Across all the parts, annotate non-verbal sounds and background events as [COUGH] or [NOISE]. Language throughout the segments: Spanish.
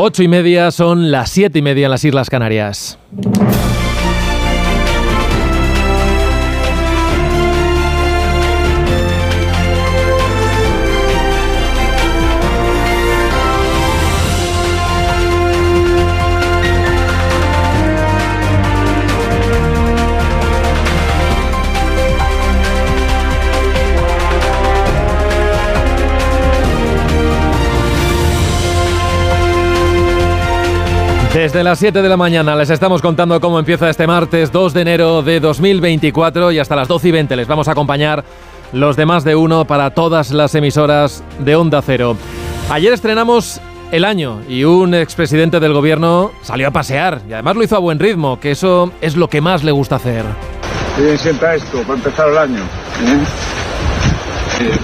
Ocho y media son las siete y media en las Islas Canarias. Desde las 7 de la mañana les estamos contando cómo empieza este martes 2 de enero de 2024 y hasta las 12 y 20 les vamos a acompañar los demás de uno para todas las emisoras de Onda Cero. Ayer estrenamos el año y un expresidente del gobierno salió a pasear y además lo hizo a buen ritmo, que eso es lo que más le gusta hacer. Bien sienta esto para empezar el año. ¿eh? Eh,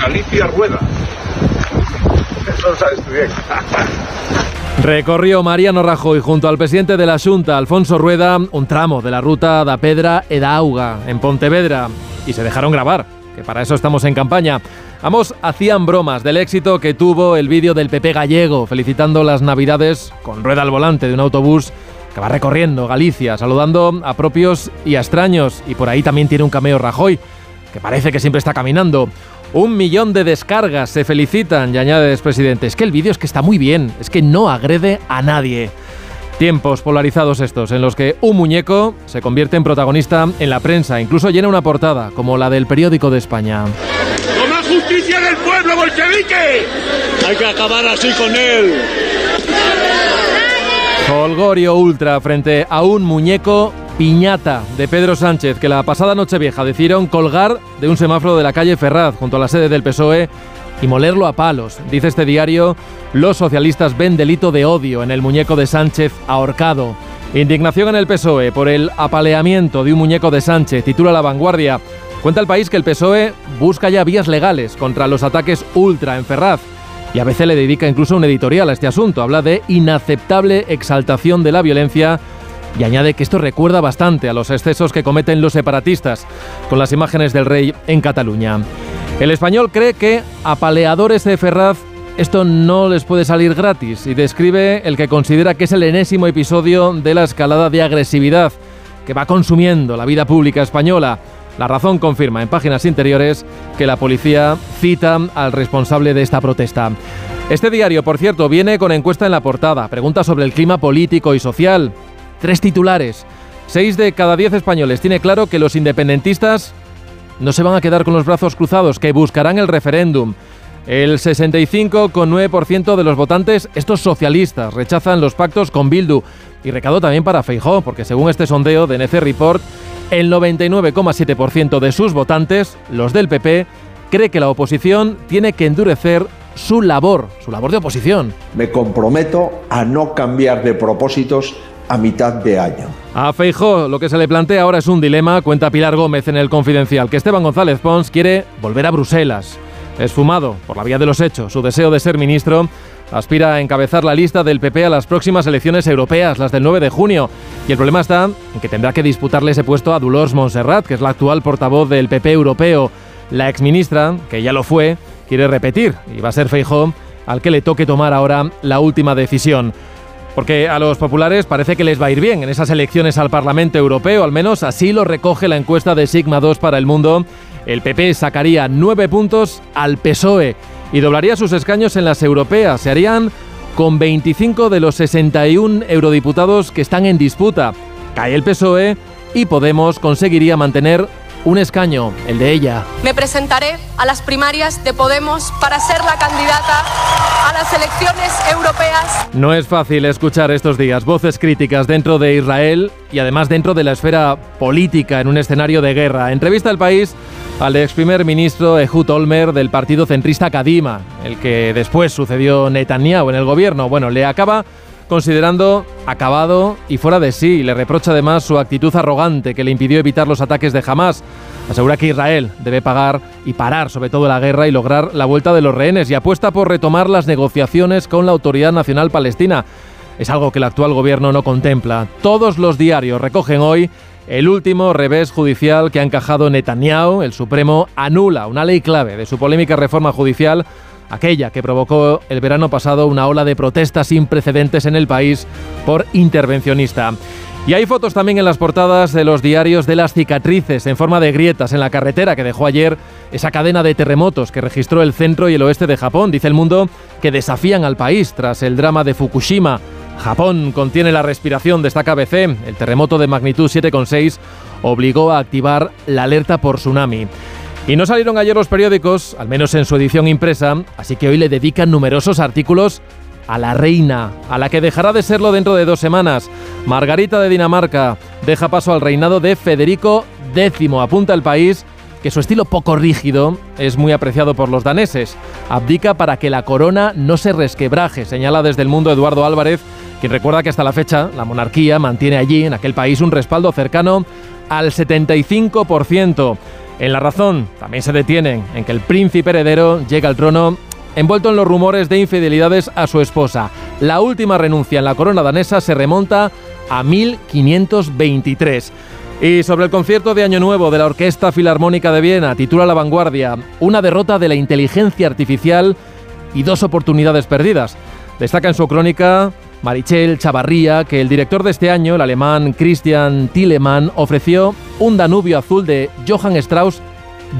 Galicia rueda. [LAUGHS] Eso lo sabes bien. [LAUGHS] Recorrió Mariano Rajoy junto al presidente de la Junta, Alfonso Rueda, un tramo de la ruta da Pedra e da Auga, en Pontevedra, y se dejaron grabar, que para eso estamos en campaña. Ambos hacían bromas del éxito que tuvo el vídeo del PP gallego, felicitando las Navidades con rueda al volante de un autobús que va recorriendo Galicia, saludando a propios y a extraños, y por ahí también tiene un cameo Rajoy, que parece que siempre está caminando. Un millón de descargas, se felicitan y añade el presidente. Es que el vídeo es que está muy bien, es que no agrede a nadie. Tiempos polarizados estos, en los que un muñeco se convierte en protagonista en la prensa, incluso llena una portada, como la del periódico de España. ¡Toma justicia del pueblo bolchevique! Hay que acabar así con él. Holgorio Ultra frente a un muñeco piñata de Pedro Sánchez que la pasada noche vieja decidieron colgar de un semáforo de la calle Ferraz junto a la sede del PSOE y molerlo a palos. Dice este diario, los socialistas ven delito de odio en el muñeco de Sánchez ahorcado. Indignación en el PSOE por el apaleamiento de un muñeco de Sánchez, titula La Vanguardia. Cuenta el país que el PSOE busca ya vías legales contra los ataques ultra en Ferraz. Y a veces le dedica incluso un editorial a este asunto. Habla de inaceptable exaltación de la violencia y añade que esto recuerda bastante a los excesos que cometen los separatistas con las imágenes del rey en Cataluña. El español cree que a paleadores de Ferraz esto no les puede salir gratis y describe el que considera que es el enésimo episodio de la escalada de agresividad que va consumiendo la vida pública española. La razón confirma en páginas interiores que la policía cita al responsable de esta protesta. Este diario, por cierto, viene con encuesta en la portada, pregunta sobre el clima político y social. Tres titulares. Seis de cada diez españoles tiene claro que los independentistas no se van a quedar con los brazos cruzados, que buscarán el referéndum. El 65,9% de los votantes, estos socialistas, rechazan los pactos con Bildu. Y recado también para Feijó, porque según este sondeo de NC Report, el 99,7% de sus votantes, los del PP, cree que la oposición tiene que endurecer su labor, su labor de oposición. Me comprometo a no cambiar de propósitos a mitad de año. A Feijó lo que se le plantea ahora es un dilema, cuenta Pilar Gómez en el Confidencial, que Esteban González Pons quiere volver a Bruselas. Esfumado por la vía de los hechos, su deseo de ser ministro aspira a encabezar la lista del PP a las próximas elecciones europeas, las del 9 de junio. Y el problema está en que tendrá que disputarle ese puesto a Dolors Montserrat, que es la actual portavoz del PP europeo. La exministra, que ya lo fue, quiere repetir y va a ser Feijó al que le toque tomar ahora la última decisión. Porque a los populares parece que les va a ir bien en esas elecciones al Parlamento Europeo, al menos así lo recoge la encuesta de Sigma 2 para el mundo. El PP sacaría nueve puntos al PSOE y doblaría sus escaños en las europeas. Se harían con 25 de los 61 eurodiputados que están en disputa. Cae el PSOE y Podemos conseguiría mantener un escaño, el de ella. Me presentaré a las primarias de Podemos para ser la candidata a las elecciones europeas. No es fácil escuchar estos días voces críticas dentro de Israel y además dentro de la esfera política en un escenario de guerra. Entrevista al país al ex primer ministro Ehud Olmer del partido centrista Kadima, el que después sucedió Netanyahu en el gobierno. Bueno, le acaba considerando acabado y fuera de sí. Le reprocha además su actitud arrogante que le impidió evitar los ataques de Hamas. Asegura que Israel debe pagar y parar sobre todo la guerra y lograr la vuelta de los rehenes y apuesta por retomar las negociaciones con la Autoridad Nacional Palestina. Es algo que el actual gobierno no contempla. Todos los diarios recogen hoy el último revés judicial que ha encajado Netanyahu. El Supremo anula una ley clave de su polémica reforma judicial aquella que provocó el verano pasado una ola de protestas sin precedentes en el país por intervencionista. Y hay fotos también en las portadas de los diarios de las cicatrices en forma de grietas en la carretera que dejó ayer esa cadena de terremotos que registró el centro y el oeste de Japón. Dice el mundo que desafían al país tras el drama de Fukushima. Japón contiene la respiración, de esta KBC. El terremoto de magnitud 7,6 obligó a activar la alerta por tsunami. Y no salieron ayer los periódicos, al menos en su edición impresa, así que hoy le dedican numerosos artículos a la reina, a la que dejará de serlo dentro de dos semanas. Margarita de Dinamarca deja paso al reinado de Federico X. Apunta el país que su estilo poco rígido es muy apreciado por los daneses. Abdica para que la corona no se resquebraje, señala desde el mundo Eduardo Álvarez, quien recuerda que hasta la fecha la monarquía mantiene allí, en aquel país, un respaldo cercano al 75%. En la razón también se detienen en que el príncipe heredero llega al trono envuelto en los rumores de infidelidades a su esposa. La última renuncia en la corona danesa se remonta a 1523. Y sobre el concierto de Año Nuevo de la Orquesta Filarmónica de Viena, titula La Vanguardia, una derrota de la inteligencia artificial y dos oportunidades perdidas. Destaca en su crónica Marichel Chavarría que el director de este año, el alemán Christian Tillemann, ofreció un Danubio azul de Johann Strauss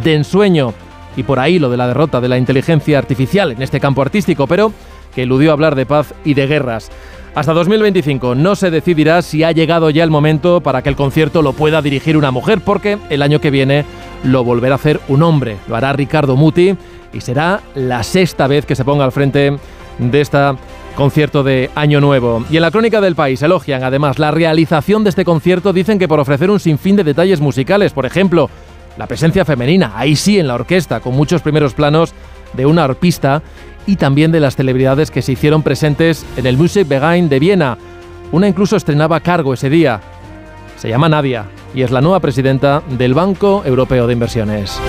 de ensueño y por ahí lo de la derrota de la inteligencia artificial en este campo artístico, pero que eludió hablar de paz y de guerras. Hasta 2025 no se decidirá si ha llegado ya el momento para que el concierto lo pueda dirigir una mujer, porque el año que viene lo volverá a hacer un hombre. Lo hará Ricardo Muti y será la sexta vez que se ponga al frente de este concierto de Año Nuevo. Y en la crónica del país elogian además la realización de este concierto, dicen que por ofrecer un sinfín de detalles musicales, por ejemplo, la presencia femenina, ahí sí en la orquesta, con muchos primeros planos de una arpista y también de las celebridades que se hicieron presentes en el Musikverein de Viena. Una incluso estrenaba cargo ese día. Se llama Nadia y es la nueva presidenta del Banco Europeo de Inversiones.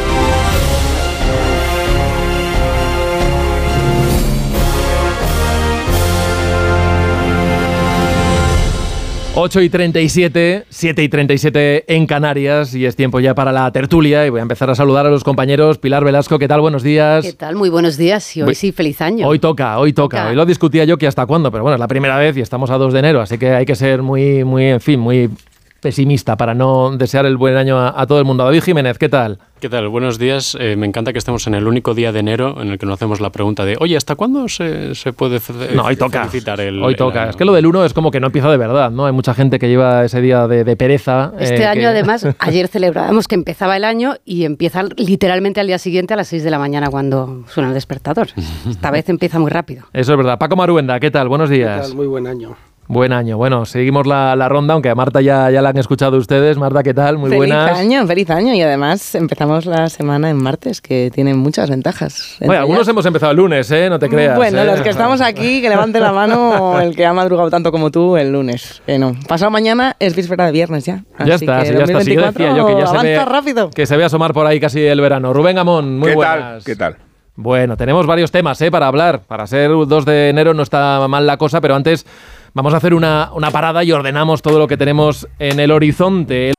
8 y 37, 7 y 37 en Canarias y es tiempo ya para la tertulia y voy a empezar a saludar a los compañeros. Pilar Velasco, ¿qué tal? Buenos días. ¿Qué tal? Muy buenos días y hoy sí, feliz año. Hoy toca, hoy toca. Hoy lo discutía yo que hasta cuándo, pero bueno, es la primera vez y estamos a 2 de enero, así que hay que ser muy, muy, en fin, muy pesimista para no desear el buen año a, todo el mundo. David Jiménez, ¿qué tal? ¿Qué tal? Buenos días. Eh, me encanta que estemos en el único día de enero en el que nos hacemos la pregunta de, oye, ¿hasta cuándo se, puede no, hoy toca. el Hoy toca. Es que lo del 1 es como que no empieza de verdad, ¿no? Hay mucha gente que lleva ese día de, pereza. Este eh, año, además, ayer celebrábamos que empezaba el año y empieza literalmente al día siguiente a las 6 de la mañana cuando suena el despertador. [LAUGHS] Esta vez empieza muy rápido. Eso es verdad. Paco Maruenda, ¿qué tal? Buenos días. ¿Qué tal? Muy buen año. Buen año. Bueno, seguimos la, ronda, aunque a Marta ya, ya la han escuchado ustedes. Marta, ¿qué tal? Muy feliz buenas. Feliz año, feliz año. Y además empezamos la semana en martes, que tiene muchas ventajas. Bueno, algunos hemos empezado el lunes, ¿eh? No te creas. Bueno, ¿eh? los que estamos aquí, que levante la mano el que ha madrugado tanto como tú el lunes. Que no. Pasado mañana es víspera de viernes ya. ya está, que ya está. Sí, decía yo que ya se ve, rápido. Que se ve asomar por ahí casi el verano. Rubén Amón, muy ¿Qué buenas. Tal? ¿Qué tal? Bueno, tenemos varios temas ¿eh? para hablar. Para ser 2 de enero no está mal la cosa, pero antes Vamos a hacer una, una parada y ordenamos todo lo que tenemos en el horizonte.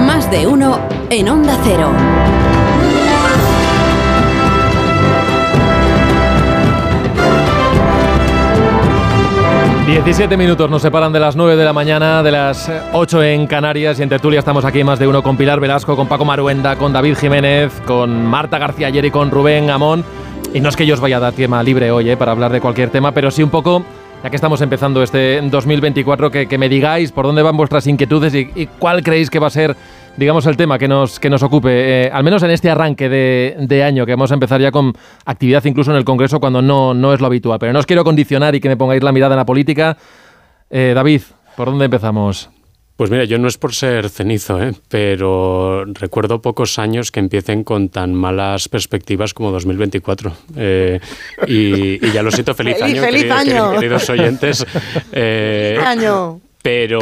Más de uno en Onda Cero. 17 minutos nos separan de las 9 de la mañana, de las 8 en Canarias y en Tertulia estamos aquí más de uno con Pilar Velasco, con Paco Maruenda, con David Jiménez, con Marta García ayer y con Rubén Amón. Y no es que yo os vaya a dar tema libre hoy eh, para hablar de cualquier tema, pero sí un poco, ya que estamos empezando este 2024, que, que me digáis por dónde van vuestras inquietudes y, cuál creéis que va a ser, digamos, el tema que nos, que nos ocupe, eh, al menos en este arranque de, de, año, que vamos a empezar ya con actividad incluso en el Congreso cuando no, no es lo habitual. Pero no os quiero condicionar y que me pongáis la mirada en la política. Eh, David, ¿por dónde empezamos? Pues mira, yo no es por ser cenizo, ¿eh? pero recuerdo pocos años que empiecen con tan malas perspectivas como 2024. Eh, y, ya lo siento, feliz, año, feliz año. queridos oyentes. [LAUGHS] Eh, año. Pero,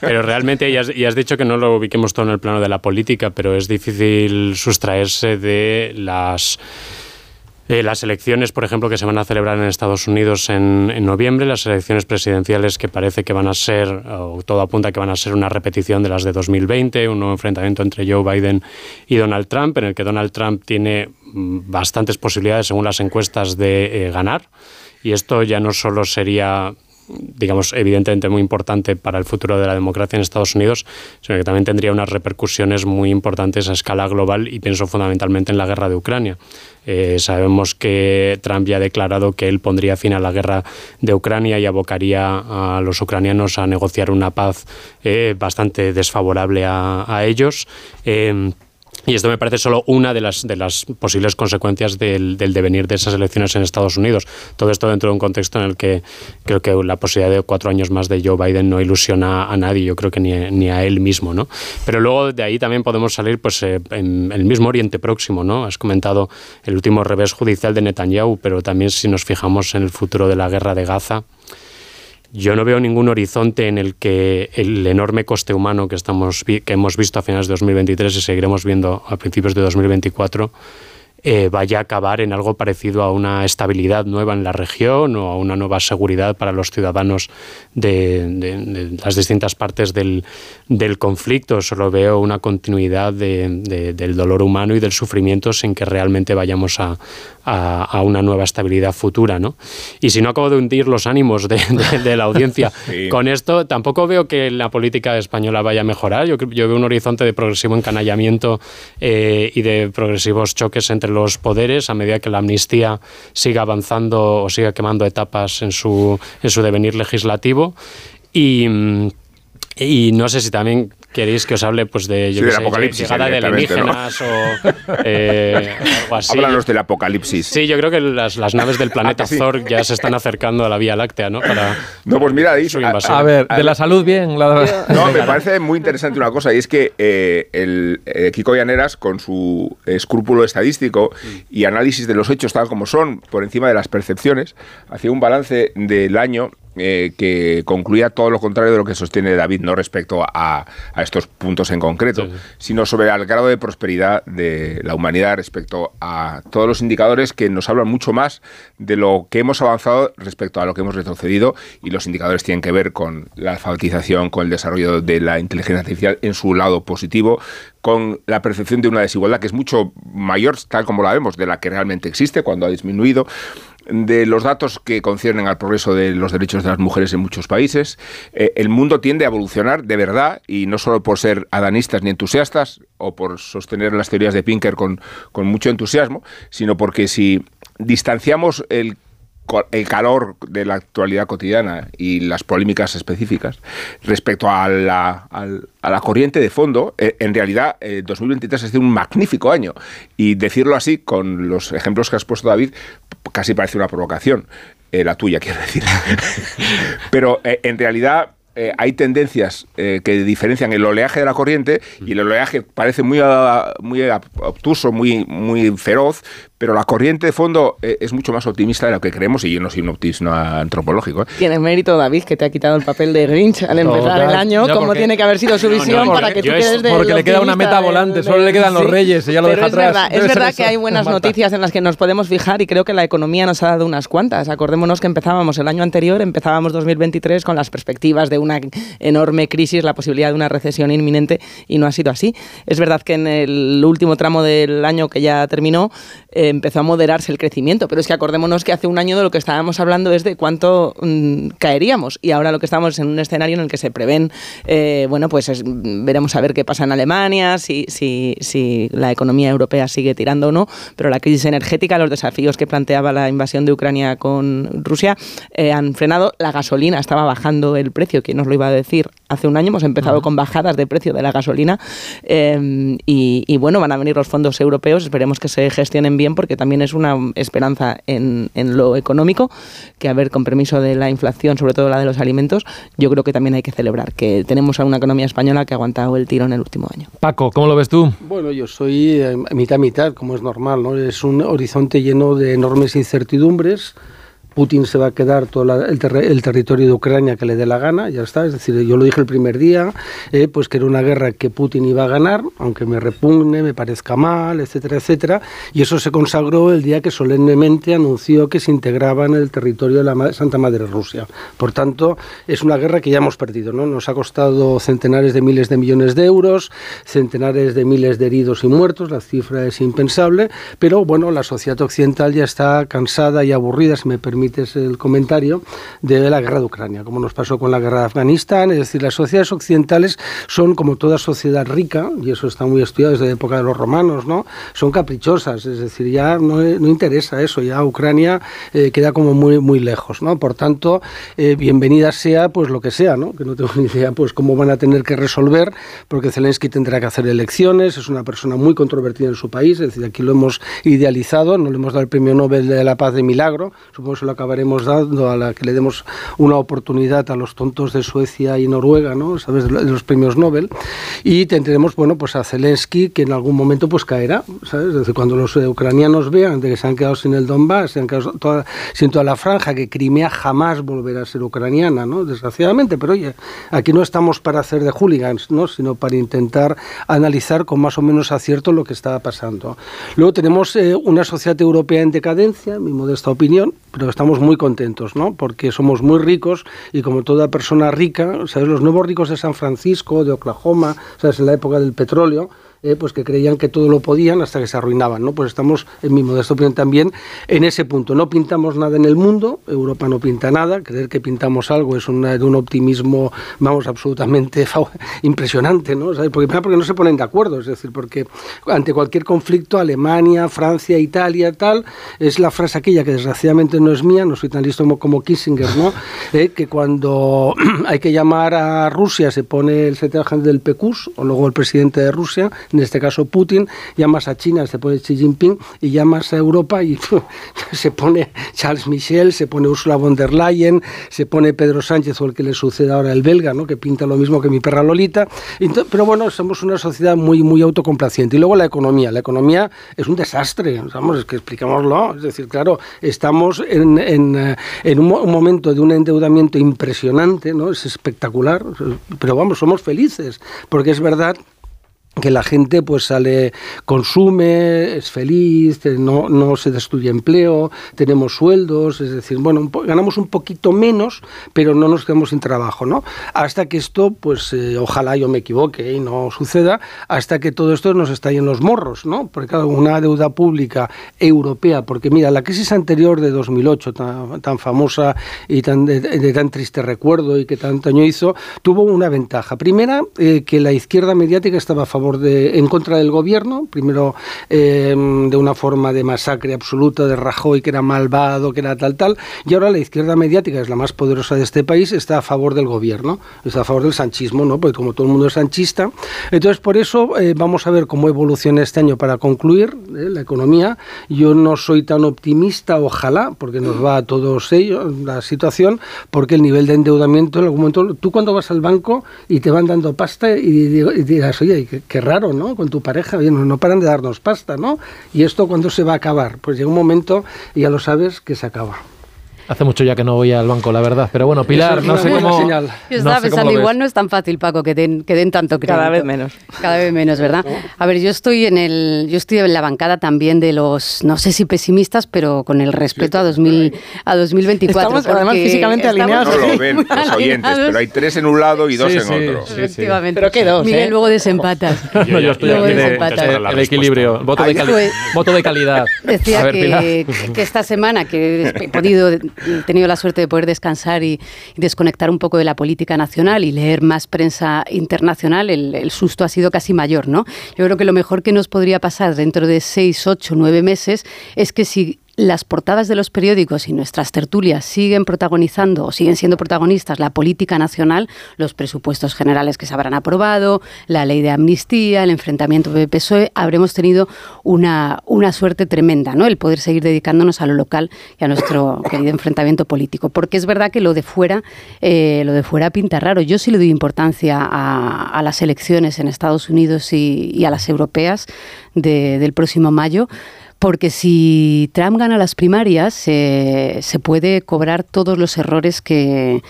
pero realmente, y has, y has, dicho que no lo ubiquemos todo en el plano de la política, pero es difícil sustraerse de las Eh, las elecciones, por ejemplo, que se van a celebrar en Estados Unidos en, noviembre, las elecciones presidenciales que parece que van a ser, o todo apunta que van a ser una repetición de las de 2020, un nuevo enfrentamiento entre Joe Biden y Donald Trump, en el que Donald Trump tiene mm, bastantes posibilidades, según las encuestas, de eh, ganar. Y esto ya no solo sería digamos, evidentemente muy importante para el futuro de la democracia en Estados Unidos, sino que también tendría unas repercusiones muy importantes a escala global y pienso fundamentalmente en la guerra de Ucrania. Eh, sabemos que Trump ya ha declarado que él pondría fin a la guerra de Ucrania y abocaría a los ucranianos a negociar una paz eh, bastante desfavorable a, ellos. Eh, y esto me parece solo una de las, de las posibles consecuencias del, del, devenir de esas elecciones en Estados Unidos. Todo esto dentro de un contexto en el que creo que la posibilidad de cuatro años más de Joe Biden no ilusiona a nadie, yo creo que ni, ni a él mismo. ¿no? Pero luego de ahí también podemos salir pues, eh, en el mismo Oriente Próximo. ¿no? Has comentado el último revés judicial de Netanyahu, pero también si nos fijamos en el futuro de la guerra de Gaza, yo no veo ningún horizonte en el que el enorme coste humano que, estamos, que hemos visto a finales de 2023 y seguiremos viendo a principios de 2024 eh, vaya a acabar en algo parecido a una estabilidad nueva en la región o a una nueva seguridad para los ciudadanos de, de, de las distintas partes del, del, conflicto. Solo veo una continuidad de, del dolor humano y del sufrimiento sin que realmente vayamos a, a, a, una nueva estabilidad futura. ¿no? Y si no acabo de hundir los ánimos de, la audiencia [LAUGHS] sí. con esto, tampoco veo que la política española vaya a mejorar. Yo, yo veo un horizonte de progresivo encanallamiento eh, y de progresivos choques entre los poderes a medida que la amnistía siga avanzando o siga quemando etapas en su, en su devenir legislativo. Y, y no sé si también queréis que os hable pues de, yo sí, sé, apocalipsis, llegada de alienígenas ¿no? o eh, algo así. Háblanos del apocalipsis. Sí, yo creo que las, las naves del planeta sí? Thor ya se están acercando a la Vía Láctea, ¿no? Para no, pues mira, ahí, a, a, ver, de la salud bien. La... [LAUGHS] No, me parece muy interesante una cosa y es que eh, el eh, Kiko Llaneras, con su escrúpulo estadístico y análisis de los hechos tal como son, por encima de las percepciones, hacía un balance del año eh, que concluía todo lo contrario de lo que sostiene David, no respecto a, a estos puntos en concreto, sí, sí. sino sobre el grado de prosperidad de la humanidad respecto a todos los indicadores que nos hablan mucho más de lo que hemos avanzado respecto a lo que hemos retrocedido y los indicadores tienen que ver con la alfabetización, con el desarrollo de la inteligencia artificial en su lado positivo, con la percepción de una desigualdad que es mucho mayor, tal como la vemos, de la que realmente existe cuando ha disminuido de los datos que conciernen al progreso de los derechos de las mujeres en muchos países. Eh, el mundo tiende a evolucionar de verdad y no solo por ser adanistas ni entusiastas o por sostener las teorías de Pinker con, con mucho entusiasmo, sino porque si distanciamos el el calor de la actualidad cotidiana y las polémicas específicas respecto a la, a, la corriente de fondo, eh, en realidad eh, 2023 ha sido un magnífico año. Y decirlo así con los ejemplos que has puesto David casi parece una provocación, eh, la tuya [LAUGHS] quiero decir, pero eh, en realidad eh, hay tendencias que diferencian el oleaje de la corriente y el oleaje parece muy, muy obtuso, muy, muy feroz, pero la corriente de fondo eh, es mucho más optimista de lo que creemos y yo no soy un optimista antropológico. ¿eh? Tiene mérito, David, que te ha quitado el papel de Grinch al empezar no, el año, no, como porque, tiene que haber sido su visión no, para que tú quedes de Porque le queda una meta volante, solo le quedan los sí, reyes y ya lo deja es atrás. Verdad, es verdad que hay buenas noticias en las que nos podemos fijar y creo que la economía nos ha dado unas cuantas. Acordémonos que empezábamos el año anterior, empezábamos 2023 con las perspectivas de una enorme crisis, la posibilidad de una recesión inminente y no ha sido así. Es verdad que en el último tramo del año que ya terminó eh, empezó a moderarse el crecimiento, pero es que acordémonos que hace un año de lo que estábamos hablando es de cuánto mmm, caeríamos y ahora lo que estamos en un escenario en el que se prevén, eh, bueno, pues es, veremos a ver qué pasa en Alemania, si, si, si la economía europea sigue tirando o no, pero la crisis energética, los desafíos que planteaba la invasión de Ucrania con Rusia eh, han frenado, la gasolina estaba bajando el precio, ¿quién nos lo iba a decir? Hace un año hemos empezado uh -huh. con bajadas de precio de la gasolina eh, y, y, bueno, van a venir los fondos europeos, esperemos que se gestionen bien porque también es una esperanza en, en, lo económico, que a ver, con permiso de la inflación, sobre todo la de los alimentos, yo creo que también hay que celebrar que tenemos a una economía española que ha aguantado el tiro en el último año. Paco, ¿cómo lo ves tú? Bueno, yo soy eh, mitad mitad, como es normal, ¿no? Es un horizonte lleno de enormes incertidumbres, Putin se va a quedar todo el, territorio de Ucrania que le dé la gana, ya está. Es decir, yo lo dije el primer día, eh, pues que era una guerra que Putin iba a ganar, aunque me repugne, me parezca mal, etcétera, etcétera. Y eso se consagró el día que solemnemente anunció que se integraba en el territorio de la Santa Madre Rusia. Por tanto, es una guerra que ya hemos perdido, ¿no? Nos ha costado centenares de miles de millones de euros, centenares de miles de heridos y muertos, la cifra es impensable, pero bueno, la sociedad occidental ya está cansada y aburrida, si me permite el comentario, de la guerra de Ucrania, como nos pasó con la guerra de Afganistán. Es decir, las sociedades occidentales son como toda sociedad rica, y eso está muy estudiado desde la época de los romanos, ¿no? Son caprichosas, es decir, ya no, interesa eso, ya Ucrania eh, queda como muy, muy lejos, ¿no? Por tanto, eh, bienvenida sea pues lo que sea, ¿no? Que no tengo [LAUGHS] ni idea pues cómo van a tener que resolver, porque Zelensky tendrá que hacer elecciones, es una persona muy controvertida en su país, es decir, aquí lo hemos idealizado, no le hemos dado el premio Nobel de la Paz de milagro, supongo que se lo acabaremos dando a la que le demos una oportunidad a los tontos de Suecia y Noruega, ¿no? ¿Sabes? De los premios Nobel. Y tendremos, bueno, pues a Zelensky, que en algún momento pues caerá, ¿sabes? Desde cuando los ucranianos vean de que se han quedado sin el Donbass, se han quedado toda, sin toda la franja, que Crimea jamás volverá a ser ucraniana, ¿no? Desgraciadamente, pero oye, aquí no estamos para hacer de hooligans, ¿no? Sino para intentar analizar con más o menos acierto lo que está pasando. Luego tenemos eh, una sociedad europea en decadencia, mi modesta opinión, pero estamos muy contentos, ¿no? Porque somos muy ricos y como toda persona rica, ¿sabes? Los nuevos ricos de San Francisco, de Oklahoma, ¿sabes? En la época del petróleo, eh, pues que creían que todo lo podían hasta que se arruinaban. ¿no? Pues estamos, en mi modesta opinión también, en ese punto. No pintamos nada en el mundo, Europa no pinta nada, creer que pintamos algo es una, de un optimismo, vamos, absolutamente [LAUGHS] impresionante, ¿no? Porque, porque no se ponen de acuerdo, es decir, porque ante cualquier conflicto, Alemania, Francia, Italia, tal, es la frase aquella que desgraciadamente no es mía, no soy tan listo como, como Kissinger, ¿no? [LAUGHS] Eh, que cuando [CLEARS THROAT] hay que llamar a Rusia se pone el secretario del PECUS, o luego el presidente de Rusia, en este caso Putin, llamas a China, se pone Xi Jinping, y llamas a Europa [LAUGHS] y se pone Charles Michel, se pone Ursula von der Leyen, se pone Pedro Sánchez o el que le sucede ahora el belga, ¿no? que pinta lo mismo que mi perra Lolita. pero bueno, somos una sociedad muy, muy autocomplaciente. Y luego la economía. La economía es un desastre, vamos, es que explicámoslo. Es decir, claro, estamos en, en, en un, un, momento de un endeudamiento impresionante, ¿no? es espectacular, pero vamos, somos felices, porque es verdad que la gente pues sale, consume, es feliz, no, no se destruye empleo, tenemos sueldos, es decir, bueno, ganamos un poquito menos, pero no nos quedamos sin trabajo, ¿no? Hasta que esto, pues eh, ojalá yo me equivoque y no suceda, hasta que todo esto nos estalle en los morros, ¿no? Porque claro, una deuda pública europea, porque mira, la crisis anterior de 2008, tan, tan famosa y tan de, tan triste recuerdo y que tanto daño hizo, tuvo una ventaja. Primera, eh, que la izquierda mediática estaba a en contra del gobierno, primero em, de una forma de masacre absoluta de Rajoy, que era malvado, que era tal, tal, y ahora la izquierda mediática, es la más poderosa de este país, está a favor del gobierno, está a favor del sanchismo, ¿no? Porque como todo el mundo es sanchista, entonces por eso eh, vamos a ver cómo evoluciona este año para concluir eh, la economía. Yo no soy tan optimista, ojalá, porque nos va a todos ellos la situación, porque el nivel de endeudamiento en algún momento, tú cuando vas al banco y te van dando pasta y, y digas, oye, ¿qué, raro, ¿no? Con tu pareja, bien, no paran de darnos pasta, ¿no? ¿Y esto cuándo se va a acabar? Pues llega un momento, y ya lo sabes, que se acaba. Hace mucho ya que no voy al banco, la verdad. Pero bueno, Pilar, no sé cómo. Yo estaba pensando, igual no es tan fácil, Paco, que den, que den tanto crédito. Cada vez menos. Cada vez menos, ¿verdad? A ver, yo estoy en el, yo estoy en la bancada también de los, no sé si pesimistas, pero con el respeto a, 2000, a 2024. Estamos además físicamente alineados. No lo ven los [LAUGHS] oyentes, pero hay tres en un lado y dos en otro. Efectivamente. Pero qué dos, Miguel, ¿eh? luego desempatas. yo, yo estoy aquí de, el equilibrio, voto de, voto de calidad. Decía que, que, esta semana que he podido, he tenido la suerte de poder descansar y, desconectar un poco de la política nacional y leer más prensa internacional, el, el, susto ha sido casi mayor, ¿no? Yo creo que lo mejor que nos podría pasar dentro de seis, ocho, nueve meses es que si las portadas de los periódicos y nuestras tertulias siguen protagonizando o siguen siendo protagonistas la política nacional, los presupuestos generales que se habrán aprobado, la ley de amnistía, el enfrentamiento de PSOE, habremos tenido una, una suerte tremenda, ¿no? El poder seguir dedicándonos a lo local y a nuestro [COUGHS] querido enfrentamiento político. Porque es verdad que lo de fuera, eh, lo de fuera pinta raro. Yo sí le doy importancia a, las elecciones en Estados Unidos y, a las europeas del próximo mayo Porque si Trump gana las primarias, se puede cobrar todos los errores que,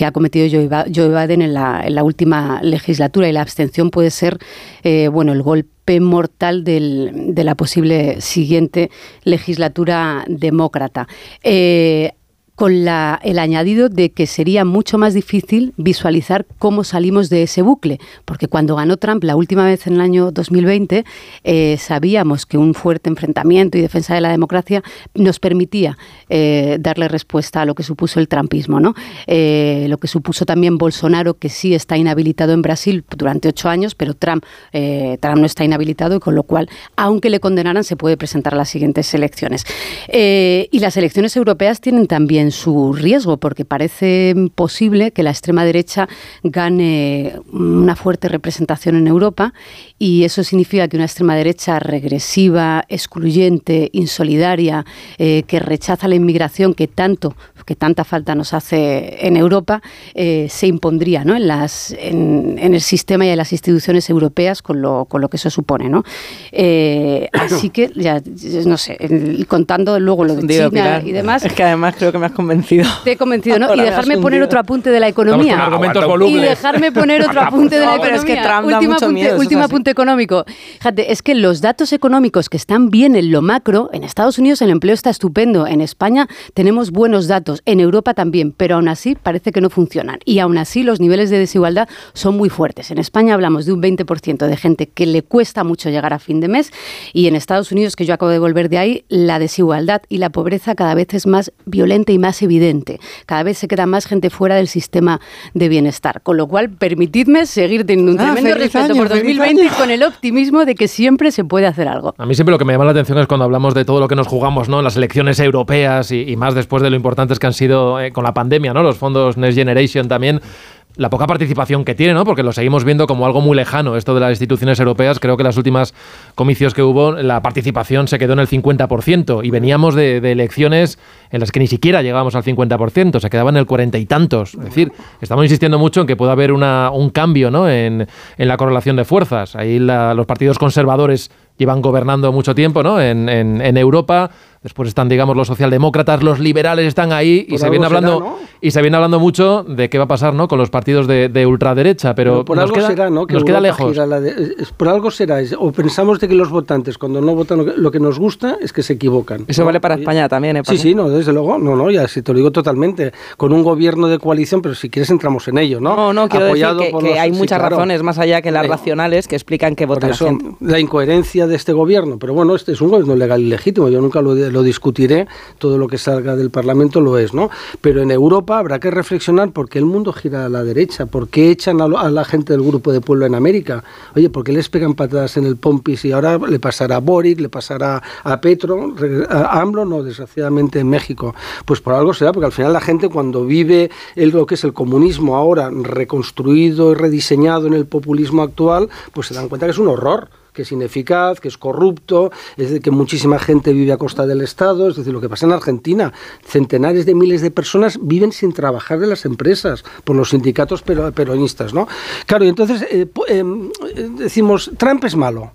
que ha cometido Joe Biden en la, en la última legislatura y la abstención puede ser eh, bueno el golpe mortal del, de la posible siguiente legislatura demócrata. Eh, con la, el añadido de que sería mucho más difícil visualizar cómo salimos de ese bucle, porque cuando ganó Trump la última vez en el año 2020, eh, sabíamos que un fuerte enfrentamiento y defensa de la democracia nos permitía eh, darle respuesta a lo que supuso el trumpismo, ¿no? Eh, lo que supuso también Bolsonaro, que sí está inhabilitado en Brasil durante ocho años, pero Trump, Trump no está inhabilitado y con lo cual, aunque le condenaran, se puede presentar a las siguientes elecciones. y las elecciones europeas tienen también su riesgo, porque parece posible que la extrema derecha gane una fuerte representación en Europa y eso significa que una extrema derecha regresiva, excluyente, insolidaria, eh, que rechaza la inmigración que tanto que tanta falta nos hace en Europa, eh, se impondría ¿no? en, las, en, el sistema y en las instituciones europeas con lo, con lo que eso supone. ¿no? Eh, así que, [COUGHS] ya, no sé, contando luego lo de China y demás. Es que además creo que me has convencido. [LAUGHS] Te he convencido, ¿no? [LAUGHS] y dejarme poner otro apunte de la economía. y dejarme poner otro [LAUGHS] apunte de la economía. es que último apunte, miedo, último apunte económico. Fíjate, es que los datos económicos que están bien en lo macro, en Estados Unidos el empleo está estupendo, en España tenemos buenos datos, en Europa también, pero aún así parece que no funcionan. Y aún así los niveles de desigualdad son muy fuertes. En España hablamos de un 20% de gente que le cuesta mucho llegar a fin de mes y en Estados Unidos, que yo acabo de volver de ahí, la desigualdad y la pobreza cada vez es más violenta y más evidente. Cada vez se queda más gente fuera del sistema de bienestar. Con lo cual, permitidme seguir teniendo un ah, tremendo respeto por 2020 con el optimismo de que siempre se puede hacer algo. A mí siempre lo que me llama la atención es cuando hablamos de todo lo que nos jugamos ¿no? en las elecciones europeas y, y más después de lo importantes que han sido eh, con la pandemia, ¿no? los fondos Next Generation también la poca participación que tiene, ¿no? Porque lo seguimos viendo como algo muy lejano, esto de las instituciones europeas. Creo que las últimas comicios que hubo, la participación se quedó en el 50% y veníamos de, elecciones en las que ni siquiera llegábamos al 50%, se quedaban en el cuarenta y tantos. Es decir, estamos insistiendo mucho en que pueda haber una, un cambio ¿no? en, en la correlación de fuerzas. Ahí los partidos conservadores llevan gobernando mucho tiempo ¿no? en, en, Europa. Después están, digamos, los socialdemócratas, los liberales están ahí y se viene hablando y se viene hablando mucho de qué va a pasar, ¿no? Con los partidos de, ultraderecha, pero, por algo será, ¿no? Que nos queda lejos. por algo será, o pensamos de que los votantes cuando no votan lo que, nos gusta es que se equivocan. Eso vale para España también, ¿eh? Sí, sí, no, desde luego, no, no, ya si te lo digo totalmente, con un gobierno de coalición, pero si quieres entramos en ello, ¿no? No, no, quiero Apoyado decir que, hay muchas razones más allá que las racionales que explican que vota la gente. La incoherencia de este gobierno pero bueno, este es un gobierno legal y legítimo, yo nunca lo, discutiré, todo lo que salga del Parlamento lo es, ¿no? Pero en Europa habrá que reflexionar por qué el mundo gira a la derecha, por qué echan a, la gente del grupo de pueblo en América, oye, ¿por qué les pegan patadas en el Pompis y ahora le pasará a Boric, le pasará a Petro, a AMLO, no, desgraciadamente en México? Pues por algo será, porque al final la gente cuando vive el, lo que es el comunismo ahora reconstruido y rediseñado en el populismo actual, pues se dan cuenta que es un horror que es ineficaz, que es corrupto, es decir, que muchísima gente vive a costa del Estado, es decir, lo que pasa en Argentina, centenares de miles de personas viven sin trabajar de las empresas por los sindicatos peronistas, ¿no? Claro, y entonces eh, em, decimos, Trump es malo.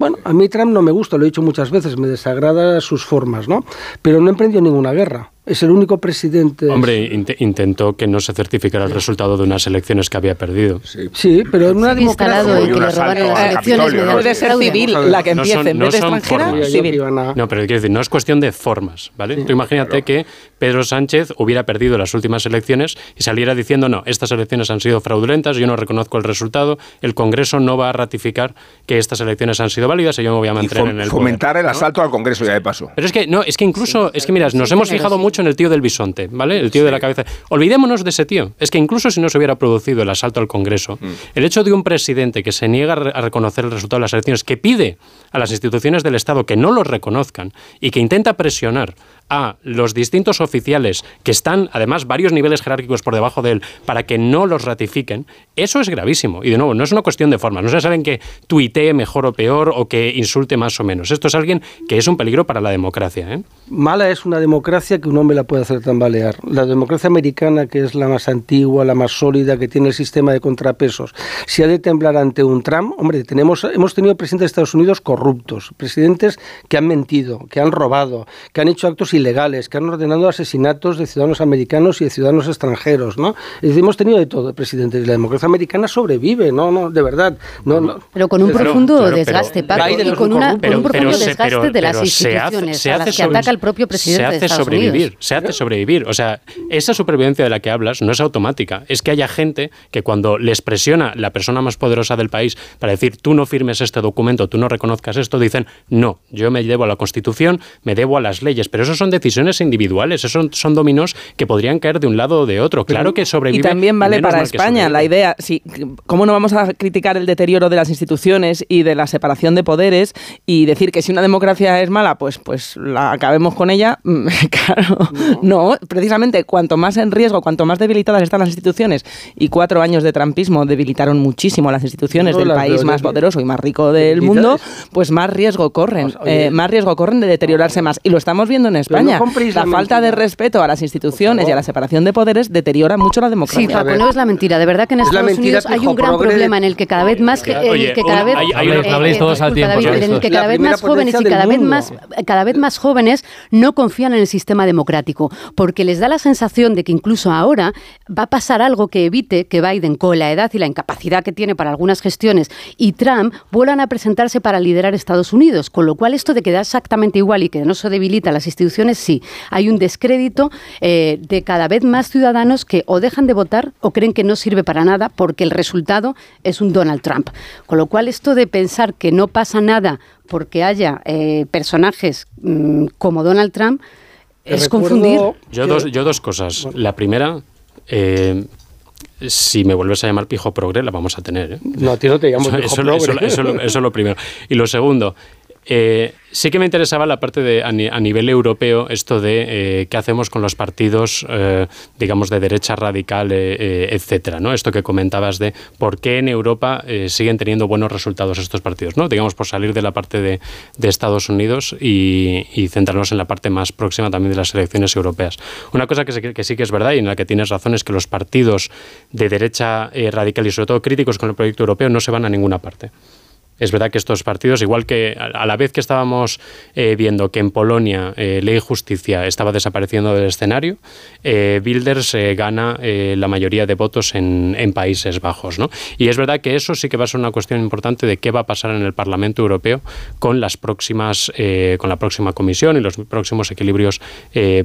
Bueno, a mí Trump no me gusta, lo he dicho muchas veces, me desagrada sus formas, ¿no? Pero no emprendió ninguna guerra. Es el único presidente. Hombre, intentó que no se certificara el resultado de unas elecciones que había perdido. Sí, pero en una democracia. y que le robaron las elecciones. Puede ser civil la que empiece, en vez de extranjera, civil. No, pero quiero decir, no es cuestión de formas, ¿vale? Tú imagínate que Pedro Sánchez hubiera perdido las últimas elecciones y saliera diciendo, no, estas elecciones han sido fraudulentas, yo no reconozco el resultado, el Congreso no va a ratificar que estas elecciones han sido válidas y yo me voy a mantener en el fomentar el asalto al Congreso ya de paso. Pero es que, no, es que incluso, es que mira, nos hemos fijado mucho en el tío del bisonte, ¿vale? El tío de la cabeza. Olvidémonos de ese tío. Es que incluso si no se hubiera producido el asalto al Congreso, mm. el hecho de un presidente que se niega a reconocer el resultado de las elecciones, que pide a las instituciones del Estado que no lo reconozcan y que intenta presionar a los distintos oficiales que están, además, varios niveles jerárquicos por debajo de él, para que no los ratifiquen, eso es gravísimo. Y de nuevo, no es una cuestión de forma. No se saben que tuitee mejor o peor o que insulte más o menos. Esto es alguien que es un peligro para la democracia. ¿eh? Mala es una democracia que un hombre la puede hacer tambalear. La democracia americana, que es la más antigua, la más sólida, que tiene el sistema de contrapesos, si ha de temblar ante un Trump, hombre, tenemos, hemos tenido presidentes de Estados Unidos corruptos, presidentes que han mentido, que han robado, que han hecho actos ilegales, que han ordenado asesinatos de ciudadanos americanos y de ciudadanos extranjeros, ¿no? hemos tenido de todo, presidentes, y la democracia americana sobrevive, no, no, de verdad. No, Pero con un profundo desgaste, Paco, y con, un profundo desgaste de las instituciones se hace, a las que ataca el propio presidente se hace sobrevivir, Se hace sobrevivir. O sea, esa supervivencia de la que hablas no es automática. Es que haya gente que cuando les presiona la persona más poderosa del país para decir tú no firmes este documento, tú no reconozcas esto, dicen no, yo me debo a la Constitución, me debo a las leyes. Pero eso son decisiones individuales, esos son, dominos que podrían caer de un lado o de otro. Claro que sobrevive. Y también vale para España la idea, si, ¿cómo no vamos a criticar el deterioro de las instituciones y de la separación de poderes y decir que si una democracia es mala, pues, pues la acabemos con ella? [LAUGHS] claro, no. precisamente cuanto más en riesgo, cuanto más debilitadas están las instituciones y cuatro años de trampismo debilitaron muchísimo las instituciones del país más poderoso y más rico del mundo, pues más riesgo corren, pues, eh, más riesgo corren de deteriorarse más. Y lo estamos viendo en España. La falta de respeto a las instituciones y a la separación de poderes deteriora mucho la democracia. Sí, Paco, no es la mentira. De verdad que en Estados Unidos hay un gran problema en el que cada vez más que, cada vez que cada vez más jóvenes y cada vez más cada vez más jóvenes no confían en el sistema democrático, porque les da la sensación de que incluso ahora va a pasar algo que evite que Biden, con la edad y la incapacidad que tiene para algunas gestiones, y Trump vuelvan a presentarse para liderar Estados Unidos, con lo cual esto de que da exactamente igual y que no se debilita las instituciones, sí, hay un descrédito eh, de cada vez más ciudadanos que o dejan de votar o creen que no sirve para nada porque el resultado es un Donald Trump. Con lo cual esto de pensar que no pasa nada porque haya eh, personajes mm, como Donald Trump es confundir. Yo dos, yo dos cosas. La primera, eh, si me vuelves a llamar pijo progre, la vamos a tener. ¿eh? No, a ti no te llamo pijo eso, progre. Eso, eso, es lo primero. Y lo segundo, eh, sí que me interesaba la parte de a, nivel europeo esto de eh, qué hacemos con los partidos, eh, digamos, de derecha radical, etcétera, ¿no? Esto que comentabas de por qué en Europa siguen teniendo buenos resultados estos partidos, ¿no? Digamos, por salir de la parte de, Estados Unidos y, centrarnos en la parte más próxima también de las elecciones europeas. Una cosa que, que, sí que es verdad y en la que tienes razón es que los partidos de derecha radical y sobre todo críticos con el proyecto europeo no se van a ninguna parte. Es verdad que estos partidos, igual que a la vez que estábamos eh, viendo que en Polonia eh, Ley y Justicia estaba desapareciendo del escenario, eh, Bilders gana la mayoría de votos en, Países Bajos. ¿no? Y es verdad que eso sí que va a ser una cuestión importante de qué va a pasar en el Parlamento Europeo con, las próximas, con la próxima comisión y los próximos equilibrios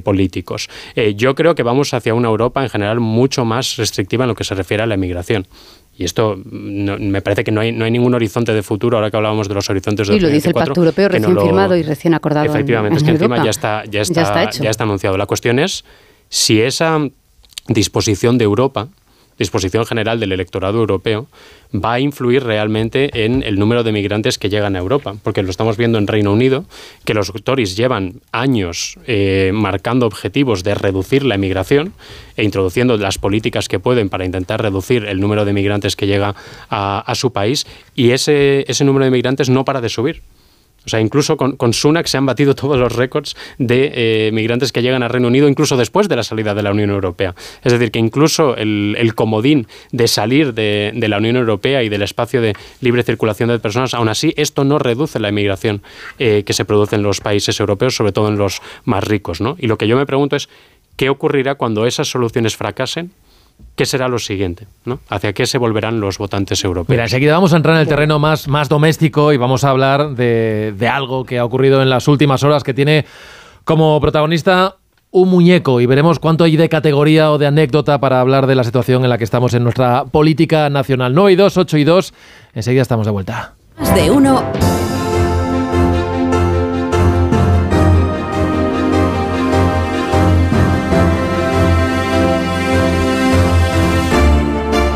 políticos. yo creo que vamos hacia una Europa en general mucho más restrictiva en lo que se refiere a la emigración. Y esto me parece que no hay, no hay ningún horizonte de futuro, ahora que hablábamos de los horizontes de Y lo dice el Pacto Europeo recién firmado y recién acordado. Efectivamente, es que encima ya está, ya, está, ya está anunciado. La cuestión es si esa disposición de Europa disposición general del electorado europeo, va a influir realmente en el número de migrantes que llegan a Europa. Porque lo estamos viendo en Reino Unido, que los Tories llevan años eh, marcando objetivos de reducir la emigración e introduciendo las políticas que pueden para intentar reducir el número de migrantes que llega a, su país, y ese, ese número de migrantes no para de subir. O sea, incluso con, con, Sunak se han batido [LAUGHS] todos los récords de eh, migrantes que llegan al Reino Unido, incluso después de la salida de la Unión Europea. Es decir, que incluso el, comodín de salir de, la Unión Europea y del espacio de libre circulación de personas, aún así, esto no reduce la inmigración eh, que se produce en los países europeos, sobre todo en los más ricos. ¿no? Y lo que yo me pregunto es, ¿qué ocurrirá cuando esas soluciones fracasen? ¿Qué será lo siguiente? ¿no? ¿Hacia qué se volverán los votantes europeos? Mira, enseguida vamos a entrar en el terreno más, más doméstico y vamos a hablar de, de algo que ha ocurrido en las últimas horas que tiene como protagonista un muñeco y veremos cuánto hay de categoría o de anécdota para hablar de la situación en la que estamos en nuestra política nacional. 9 y 2, 8 y 2, enseguida estamos de vuelta. de uno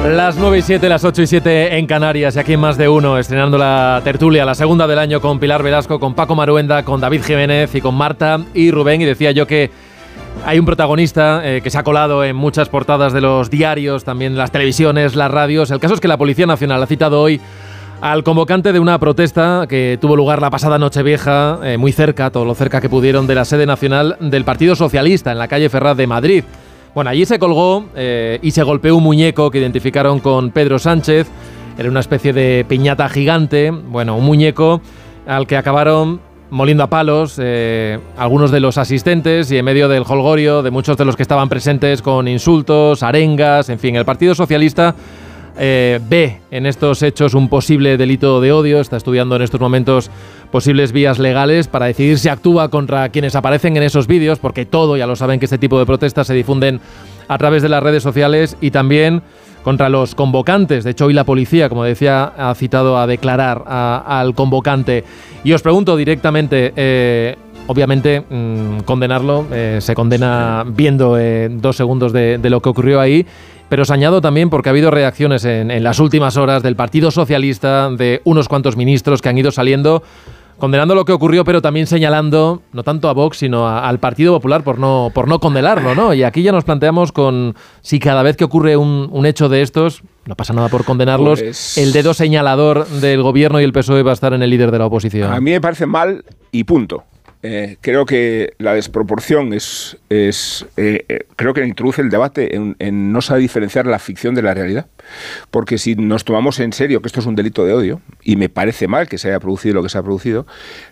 Las 9 y 7, las 8 y 7 en Canarias y aquí en Más de Uno, estrenando la tertulia, la segunda del año con Pilar Velasco, con Paco Maruenda, con David Jiménez y con Marta y Rubén. Y decía yo que hay un protagonista eh, que se ha colado en muchas portadas de los diarios, también las televisiones, las radios. El caso es que la Policía Nacional ha citado hoy al convocante de una protesta que tuvo lugar la pasada Nochevieja, eh, muy cerca, todo lo cerca que pudieron, de la sede nacional del Partido Socialista, en la calle Ferraz de Madrid. Bueno, allí se colgó eh, y se golpeó un muñeco que identificaron con Pedro Sánchez. Era una especie de piñata gigante, bueno, un muñeco al que acabaron moliendo a palos eh, algunos de los asistentes y en medio del holgorio de muchos de los que estaban presentes con insultos, arengas, en fin, el Partido Socialista eh, ve en estos hechos un posible delito de odio, está estudiando en estos momentos posibles vías legales para decidir si actúa contra quienes aparecen en esos vídeos, porque todo, ya lo saben, que este tipo de protestas se difunden a través de las redes sociales y también contra los convocantes. De hecho, hoy la policía, como decía, ha citado a declarar al convocante. Y os pregunto directamente, eh, obviamente, mm, condenarlo, eh, se condena viendo dos segundos de, de lo que ocurrió ahí. Pero os añado también porque ha habido reacciones en, las últimas horas del Partido Socialista, de unos cuantos ministros que han ido saliendo condenando lo que ocurrió, pero también señalando no tanto a Vox, sino al Partido Popular por no, por no condenarlo, ¿no? Y aquí ya nos planteamos con si cada vez que ocurre un, hecho de estos, no pasa nada por condenarlos, pues el dedo señalador del gobierno y el PSOE va a estar en el líder de la oposición. A mí me parece mal y punto. Eh, creo que la desproporción es, es eh, eh, creo que introduce el debate en, no saber diferenciar la ficción de la realidad. Porque si nos tomamos en serio que esto es un delito de odio, y me parece mal que se haya producido lo que se ha producido,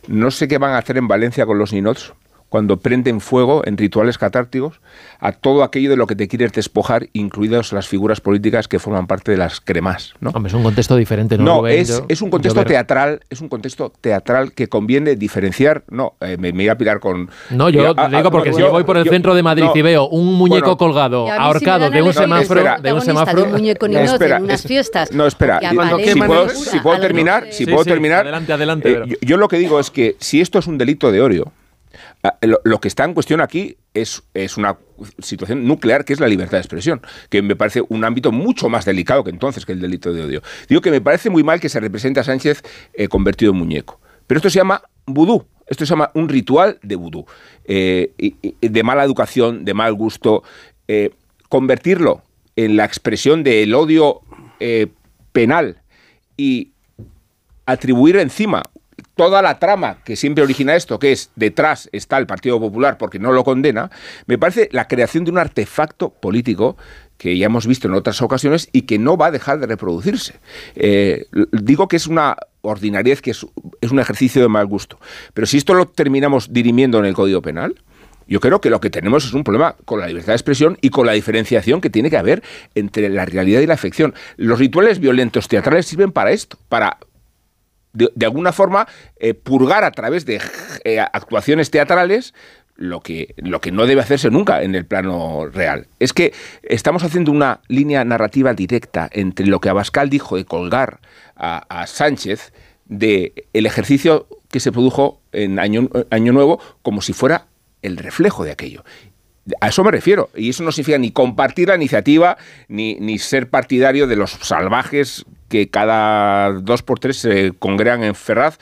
no sé qué van a hacer en Valencia con los ninots cuando prenden fuego en rituales catárticos a todo aquello de lo que te quieres despojar, incluidas las figuras políticas que forman parte de las cremas. ¿no? Hombre, es un contexto diferente, ¿no? No, es, es, un contexto teatral, es un contexto teatral que conviene diferenciar. No, eh, me, me, iba a pirar con. No, yo te digo porque si yo voy por el centro de Madrid y veo un muñeco colgado, ahorcado de un semáforo, de un semáforo. De muñeco ni espera, en unas fiestas. No, espera. Si puedo, si puedo terminar, si puedo terminar. Adelante, adelante. Eh, yo lo que digo es que si esto es un delito de odio, Ah, lo, que está en cuestión aquí es, es, una situación nuclear que es la libertad de expresión, que me parece un ámbito mucho más delicado que entonces que el delito de odio. Digo que me parece muy mal que se represente a Sánchez eh, convertido en muñeco. Pero esto se llama vudú. Esto se llama un ritual de vudú, eh, de mala educación, de mal gusto. Eh, convertirlo en la expresión del odio penal y atribuir encima toda la trama que siempre origina esto, que es detrás está el Partido Popular porque no lo condena, me parece la creación de un artefacto político que ya hemos visto en otras ocasiones y que no va a dejar de reproducirse. Eh, digo que es una ordinariedad, que es, un ejercicio de mal gusto. Pero si esto lo terminamos dirimiendo en el Código Penal, yo creo que lo que tenemos es un problema con la libertad de expresión y con la diferenciación que tiene que haber entre la realidad y la ficción. Los rituales violentos teatrales sirven para esto, para de, alguna forma eh, purgar a través de eh, actuaciones teatrales lo que, lo que no debe hacerse nunca en el plano real. Es que estamos haciendo una línea narrativa directa entre lo que Abascal dijo de colgar a, Sánchez de el ejercicio que se produjo en Año, Año Nuevo como si fuera el reflejo de aquello. A eso me refiero. Y eso no significa ni compartir la iniciativa, ni, ni ser partidario de los salvajes que cada dos por tres se congregan en Ferraz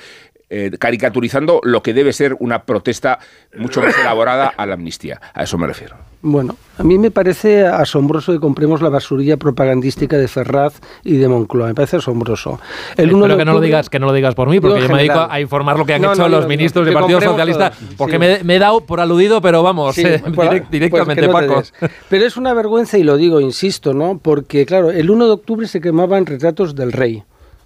eh, caricaturizando lo que debe ser una protesta mucho más [LAUGHS] elaborada a la amnistía. A eso me refiero. Bueno, a mí me parece asombroso que compremos la basurilla propagandística de Ferraz y de Moncloa. Me parece asombroso. El Espero que no lo digas, que no lo digas por mí, porque yo, me dedico a informar lo que han hecho los ministros del Partido Socialista, porque me, he dado por aludido, pero vamos, eh, [LAUGHS] pues directamente, Paco. Pero es una vergüenza y lo digo, insisto, ¿no? Porque claro, el 1 de octubre se quemaban retratos del rey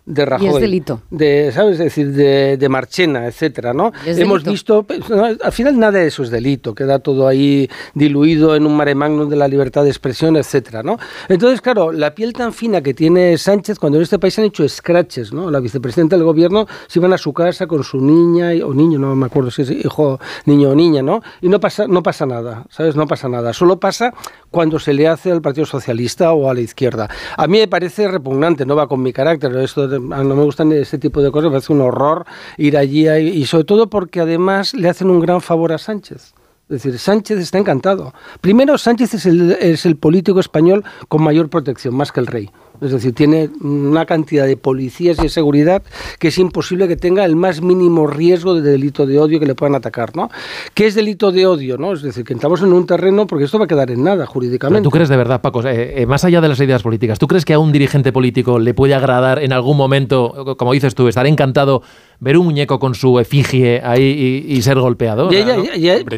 de Rajoy. Y es delito. De, ¿sabes? Es decir, de, de Marchena, etcétera, ¿no? Hemos visto, pues, al final nada de eso es delito, queda todo ahí diluido en un mare magnum de la libertad de expresión, etcétera, ¿no? Entonces, claro, la piel tan fina que tiene Sánchez, cuando en este país han hecho scratches, ¿no? La vicepresidenta del gobierno se iban a su casa con su niña, o niño, no me acuerdo si es hijo, niño o niña, ¿no? Y no pasa, no pasa nada, ¿sabes? No pasa nada. Solo pasa cuando se le hace al Partido Socialista o a la izquierda. A mí me parece repugnante, no va con mi carácter, esto no me gustan ese tipo de cosas, me parece un horror ir allí y sobre todo porque además le hacen un gran favor a Sánchez. Es decir, Sánchez está encantado. Primero, Sánchez es el, es el político español con mayor protección, más que el rey. Es decir, tiene una cantidad de policías y de seguridad que es imposible que tenga el más mínimo riesgo de delito de odio que le puedan atacar, ¿no? ¿Qué es delito de odio, no? Es decir, que entramos en un terreno porque esto va a quedar en nada jurídicamente. ¿Tú crees de verdad, Paco, eh, eh, más allá de las ideas políticas, ¿tú crees que a un dirigente político le puede agradar en algún momento, como dices tú, estar encantado ver un muñeco con su efigie ahí y, ser golpeado.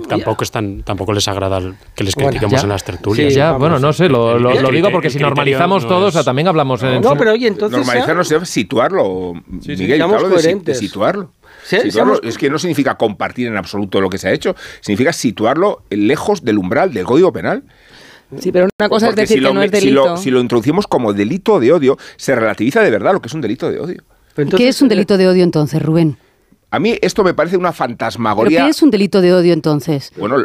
tampoco, tampoco les agrada que les critiquemos en las tertulias. ya, bueno, no sé, lo, digo porque si normalizamos todos, también hablamos en... No, pero oye, entonces... Normalizarnos es situarlo, Miguel, hablo de, situarlo. Es que no significa compartir en absoluto lo que se ha hecho, significa situarlo lejos del umbral del Código Penal. Sí, pero una cosa es decir que no es delito. si lo introducimos como delito de odio, se relativiza de verdad lo que es un delito de odio. ¿Qué es un delito de odio entonces, Rubén? A mí esto me parece una fantasmagoría. ¿Qué es un delito de odio entonces? Bueno,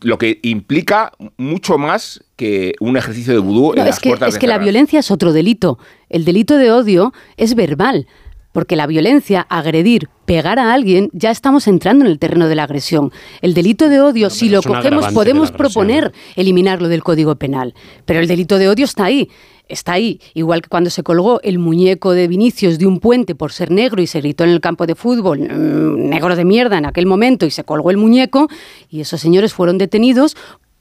lo, que implica mucho más que un ejercicio de vudú en es las que, puertas Es que la violencia es otro delito. El delito de odio es verbal. Porque la violencia, agredir, pegar a alguien, ya estamos entrando en el terreno de la agresión. El delito de odio, si lo cogemos, podemos proponer eliminarlo del Código Penal. Pero el delito de odio está ahí está ahí, igual que cuando se colgó el muñeco de Vinicius de un puente por ser negro y se gritó en el campo de fútbol, mm, negro de mierda en aquel momento, y se colgó el muñeco, y esos señores fueron detenidos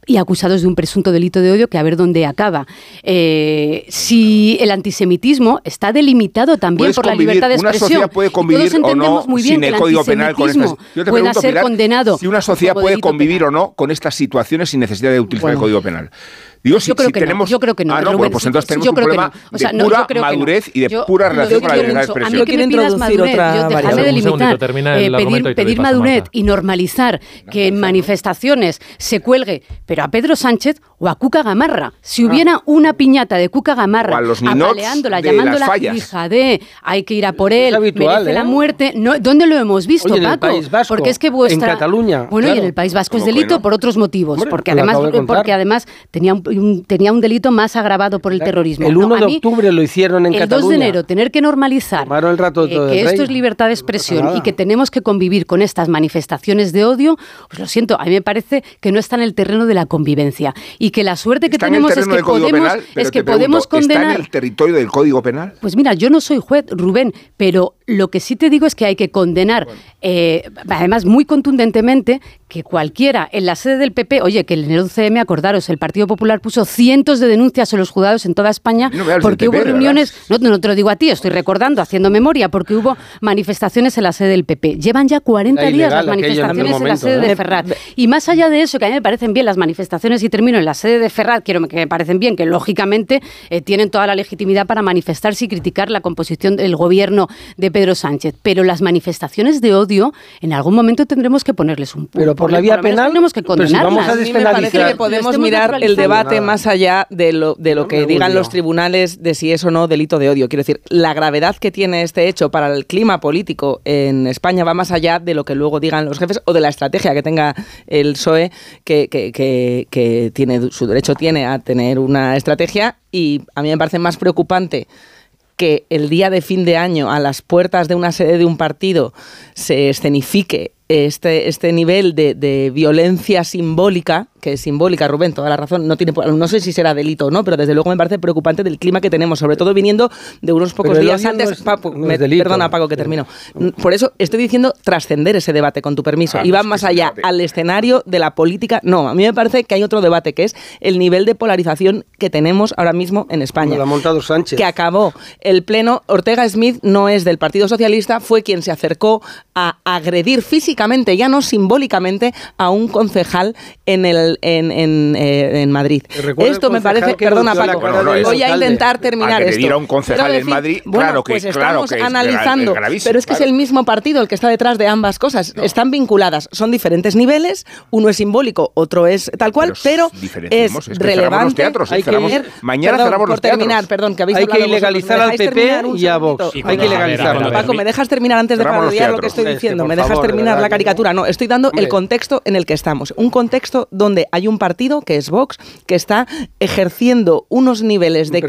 y acusados de un presunto delito de odio que a ver dónde acaba. Eh, si el antisemitismo está delimitado también por la libertad de expresión. Una sociedad puede convivir o no sin el Código Penal con estas. Yo te pregunto, ser condenado si una sociedad puede convivir o no con estas situaciones sin necesidad de utilizar el Código Penal yo creo que tenemos... no. Yo creo que no. Ah, no, pues entonces tenemos un problema de pura madurez y de pura relación con la libertad de expresión. A mí que me pidas madurez, yo dejarme de limitar, eh, pedir, pedir madurez y normalizar que en manifestaciones se cuelgue, pero a Pedro Sánchez o a Cuca Gamarra. Si ah. hubiera una piñata de Cuca Gamarra apaleándola, llamándola hija de hay que ir a por él, merece la ¿eh? muerte. No, ¿Dónde lo hemos visto, Paco? El País Vasco, porque es que vuestra... En Cataluña. Bueno, y en el País Vasco es delito por otros motivos. porque además, porque además tenía un tenía un delito más agravado por el terrorismo. El 1 de octubre lo hicieron en Cataluña. El 2 de enero, tener que normalizar el rato eh, que esto es libertad de expresión y que tenemos que convivir con estas manifestaciones de odio, pues lo siento, a mí me parece que no está en el terreno de la convivencia y que la suerte que tenemos es que podemos, es que podemos condenar... ¿Está en el territorio del Código Penal? Pues mira, yo no soy juez, Rubén, pero lo que sí te digo es que hay que condenar, eh, además muy contundentemente, que cualquiera en la sede del PP, oye, que en el 11M, acordaros, el Partido Popular puso cientos de denuncias a los juzgados en toda España porque hubo reuniones, no, no te lo digo a ti, estoy recordando, haciendo memoria, porque hubo manifestaciones en la sede del PP. Llevan ya 40 días las manifestaciones en, la sede de ¿eh? Ferrat. Y más allá de eso, que a mí me parecen bien las manifestaciones y termino en la sede de Ferrat, quiero que me parecen bien, que lógicamente eh, tienen toda la legitimidad para manifestarse y criticar la composición del gobierno de Pedro Sánchez. Pero las manifestaciones de odio, en algún momento tendremos que ponerles un punto por la vía penal tenemos que condenarlas. Vamos a despenalizar. que podemos mirar el debate más allá de lo, de lo que digan los tribunales de si es o no delito de odio. Quiero decir, la gravedad que tiene este hecho para el clima político en España va más allá de lo que luego digan los jefes o de la estrategia que tenga el PSOE, que, que, que, que tiene su derecho tiene a tener una estrategia. Y a mí me parece más preocupante que el día de fin de año a las puertas de una sede de un partido se escenifique este, este nivel de, de violencia simbólica que es simbólica, Rubén, toda la razón, no tiene no sé si será delito o no, pero desde luego me parece preocupante del clima que tenemos, sobre todo viniendo de unos pocos días antes. perdona, Paco, que termino. Por eso estoy diciendo trascender ese debate, con tu permiso, y va más allá al escenario de la política. No, a mí me parece que hay otro debate, que es el nivel de polarización que tenemos ahora mismo en España. Lo ha montado Sánchez. Que acabó el pleno. Ortega Smith no es del Partido Socialista, fue quien se acercó a agredir físicamente, ya no simbólicamente, a un concejal en el en, en, eh, en Madrid. Esto me parece, perdona Paco, voy a intentar terminar esto. a un concejal en Madrid, bueno, claro que, pues estamos analizando, pero es que es el mismo partido el que está detrás de ambas cosas. Están vinculadas, son diferentes niveles, uno es simbólico, otro es tal cual, pero, es, relevante. Teatros, hay que mañana cerramos por terminar, perdón, que habéis Hay que ilegalizar al PP y a Vox. Hay que ilegalizar. Paco, ¿me dejas terminar antes de parodiar lo que estoy diciendo? ¿Me dejas terminar la caricatura, no, estoy dando el contexto en el que estamos. Un contexto donde hay un partido, que es Vox, que está ejerciendo unos niveles de,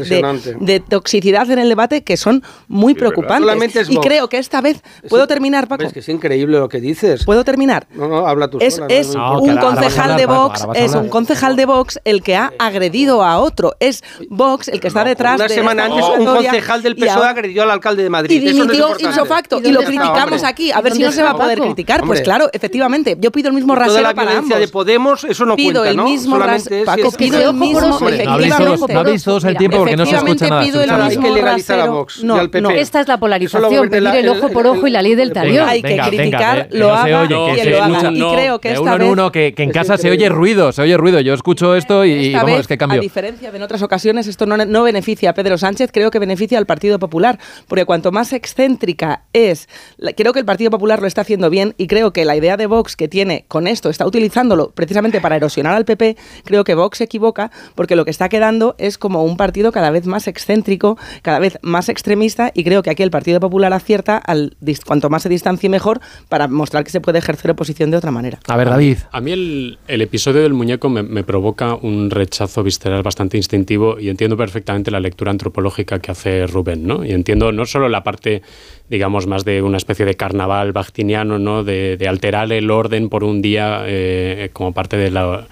de, toxicidad en el debate que son muy preocupantes. y creo que esta vez, ¿puedo terminar, Paco? Es que es increíble lo que dices. ¿Puedo terminar? No, no, habla tú Es, sola, es un concejal de Vox, es un concejal de Vox el que ha agredido a otro. Es Vox el que está detrás Una de semana antes un concejal del PSOE agredió al alcalde de Madrid. y no es dimitió ipso facto ¿Y y lo está, criticamos aquí. A ¿Y ver si no se va a poder Paco? Pues Hombre. claro, efectivamente. Yo pido el mismo Toda rasero la para violencia ambos. de Podemos, eso no pido cuenta, el ¿no? mismo rasero. Paco, es- pido el mismo. No habléis todos- efectivamente. no habléis todos el tiempo porque no se escucha nada. Pido el hay mismo que legalizar a rasero. Y No, al PP. no. Esta es la polarización, pedir el ojo por ojo y la ley del talión. Hay que criticar, lo haga se lo haga. Y creo que esta vez... uno, que, que en casa se oye ruido, se oye ruido. Yo escucho esto y, y vamos, es que a cambio. diferencia de en otras ocasiones, esto no, beneficia a Pedro Sánchez, creo que beneficia al Partido Popular, porque cuanto más excéntrica es, creo que el Partido Popular lo está haciendo bien y creo que la idea de Vox que tiene con esto, está utilizándolo precisamente para erosionar al PP, creo que Vox se equivoca porque lo que está quedando es como un partido cada vez más excéntrico, cada vez más extremista y creo que aquí el Partido Popular acierta al cuanto más se distancie mejor para mostrar que se puede ejercer oposición de otra manera. A ver, David. A mí el, el episodio del muñeco me, me provoca un rechazo visceral bastante instintivo y entiendo perfectamente la lectura antropológica que hace Rubén, ¿no? Y entiendo no solo la parte, digamos, más de una especie de carnaval bactiniano, ¿no? De, alterar el orden por un día eh, como parte de la,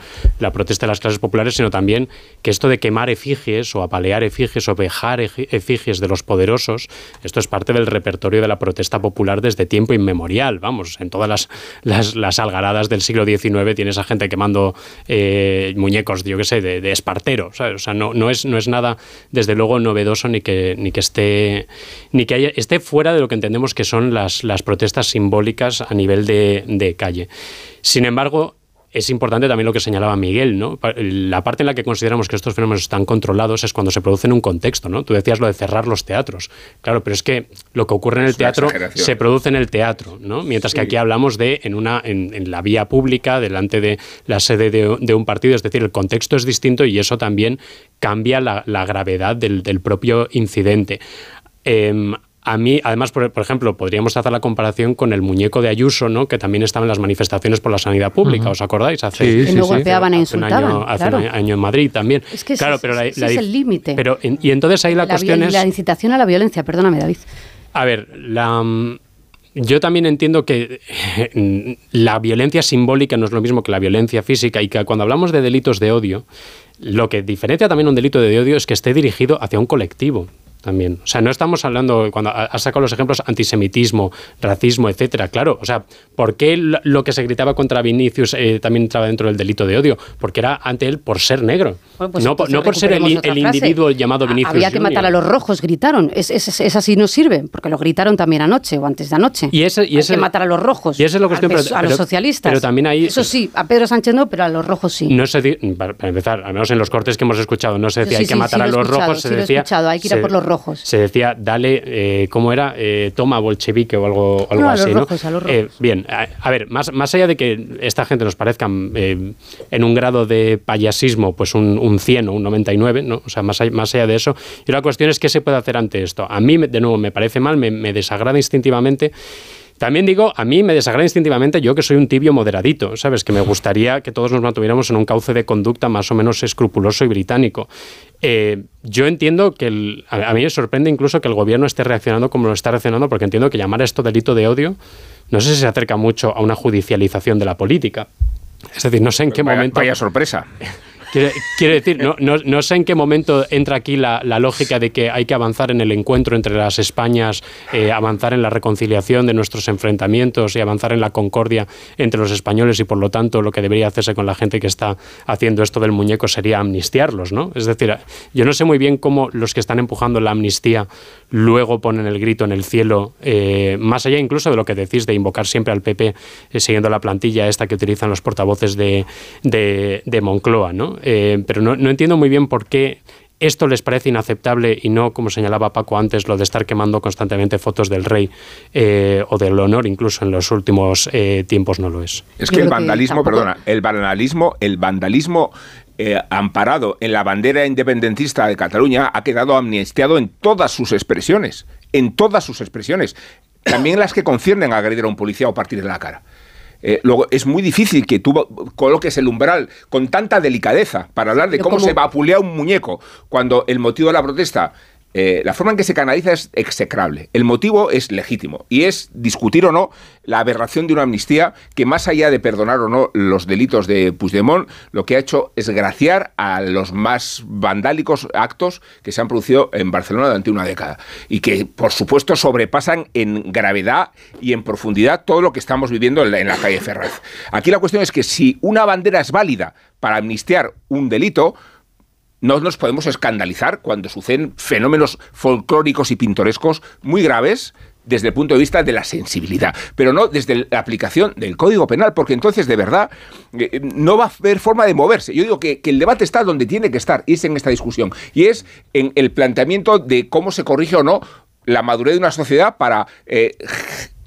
protesta de las clases populares, sino también que esto de quemar efigies o apalear efigies o vejar efigies de los poderosos, esto es parte del repertorio de la protesta popular desde tiempo inmemorial, vamos, en todas las, las, algaradas del siglo XIX tienes a gente quemando eh, muñecos, yo qué sé, de, de espartero. O sea, no, no, es, no es nada, desde luego, novedoso ni que, ni que esté ni que haya- esté fuera de lo que entendemos que son las, las protestas simbólicas a nivel de, de calle. Sin embargo, es importante también lo que señalaba Miguel, ¿no? La parte en la que consideramos que estos fenómenos están controlados es cuando se produce en un contexto, ¿no? Tú decías lo de cerrar los teatros. Claro, pero es que lo que ocurre en el teatro se produce en el teatro, ¿no? Mientras que aquí hablamos de en una en, en la vía pública, delante de la sede de, de un partido, es decir, el contexto es distinto y eso también cambia la, la gravedad del, del propio incidente. Em, a mí, además, por, por ejemplo, podríamos hacer la comparación con el muñeco de Ayuso, ¿no? que también estaba en las manifestaciones por la sanidad pública. ¿os acordáis? Hace, Sí, Que sí, sí. golpeaban e hace un año, hace claro. un año en Madrid también. Es que ese claro, es- pero la- es el límite. Pero en- y entonces ahí la, La, cuestión es la incitación a la violencia, perdóname, David. a ver, la, mm, yo también entiendo que mm, la violencia simbólica no es lo mismo que la violencia física y que cuando hablamos de delitos de odio, lo que diferencia también un delito de odio es que esté dirigido hacia un colectivo. También. O sea, no estamos hablando, cuando ha- has sacado los ejemplos, antisemitismo, racismo, etcétera. Claro, o sea, ¿por qué lo- que se gritaba contra Vinicius eh, también entraba dentro del delito de odio? Porque era ante él por ser negro. Bueno, pues no, por- no por ser el, individuo llamado Vinicius. Había que Junior. matar a los rojos, gritaron. Es, es, es así no sirve, porque lo gritaron también anoche o antes de anoche. Y ese- y Hay ese- que matar a los rojos. y eso es lo que estoy- pero- a los socialistas. pero también ahí- Eso sí, a Pedro Sánchez no, pero a los rojos sí. No se para, empezar, al menos en los cortes que hemos escuchado, no se decía sí, hay que sí, matar sí a lo los escuchado, rojos, se sí lo he decía. escuchado, hay que ir a por los rojos. Se decía, dale, eh, ¿cómo era? Eh, toma bolchevique o algo, algo No, a los así, ¿no? rojos, a los Eh, rojos. bien, a, a ver, más, más allá de que esta gente nos parezca eh, en un grado de payasismo, pues un, un 100 o un 99, ¿no? O sea, más más allá de eso. Y la cuestión es qué se puede hacer ante esto. A mí, de nuevo, me parece mal, me, me desagrada instintivamente. También digo, a mí me desagrada instintivamente yo que soy un tibio moderadito, ¿sabes? Que me gustaría que todos nos mantuviéramos en un cauce de conducta más o menos escrupuloso y británico. Eh, yo entiendo que el- a, a mí me sorprende incluso que el gobierno esté reaccionando como lo está reaccionando, porque entiendo que llamar a esto delito de odio, no sé si se acerca mucho a una judicialización de la política. Es decir, no sé en qué Vaya- momento. Vaya sorpresa. Quiere, decir, no, no, no sé en qué momento entra aquí la, la lógica de que hay que avanzar en el encuentro entre las Españas, eh, avanzar en la reconciliación de nuestros enfrentamientos y avanzar en la concordia entre los españoles y por lo tanto lo que debería hacerse con la gente que está haciendo esto del muñeco sería amnistiarlos, ¿no? Es decir, yo no sé muy bien cómo los que están empujando la amnistía luego ponen el grito en el cielo, eh, más allá incluso de lo que decís de invocar siempre al PP eh, siguiendo la plantilla esta que utilizan los portavoces de, de, de Moncloa, ¿no? Eh, pero no, no entiendo muy bien por qué esto les parece inaceptable y no, como señalaba Paco antes, lo de estar quemando constantemente fotos del rey eh, o del honor, incluso en los últimos eh, tiempos no lo es. Es Yo que el que vandalismo, perdona, el vandalismo, el vandalismo eh, amparado en la bandera independentista de Cataluña ha quedado amnistiado en todas sus expresiones, en todas sus expresiones, también las que conciernen a agredir a un policía o partirle la cara. Eh, luego, es muy difícil que tú coloques el umbral con tanta delicadeza para hablar de cómo se vapulea un muñeco cuando el motivo de la protesta eh, la forma en que se canaliza es execrable. El motivo es legítimo y es discutir o no la aberración de una amnistía que más allá de perdonar o no los delitos de Puigdemont, lo que ha hecho es graciar a los más vandálicos actos que se han producido en Barcelona durante una década y que por supuesto sobrepasan en gravedad y en profundidad todo lo que estamos viviendo en la, en la calle Ferraz. Aquí la cuestión es que si una bandera es válida para amnistiar un delito, no nos podemos escandalizar cuando suceden fenómenos folclóricos y pintorescos muy graves desde el punto de vista de la sensibilidad, pero no desde la aplicación del Código Penal, porque entonces de verdad eh, no va a haber forma de moverse. Yo digo que, el debate está donde tiene que estar, y es en esta discusión, y es en el planteamiento de cómo se corrige o no la madurez de una sociedad para eh,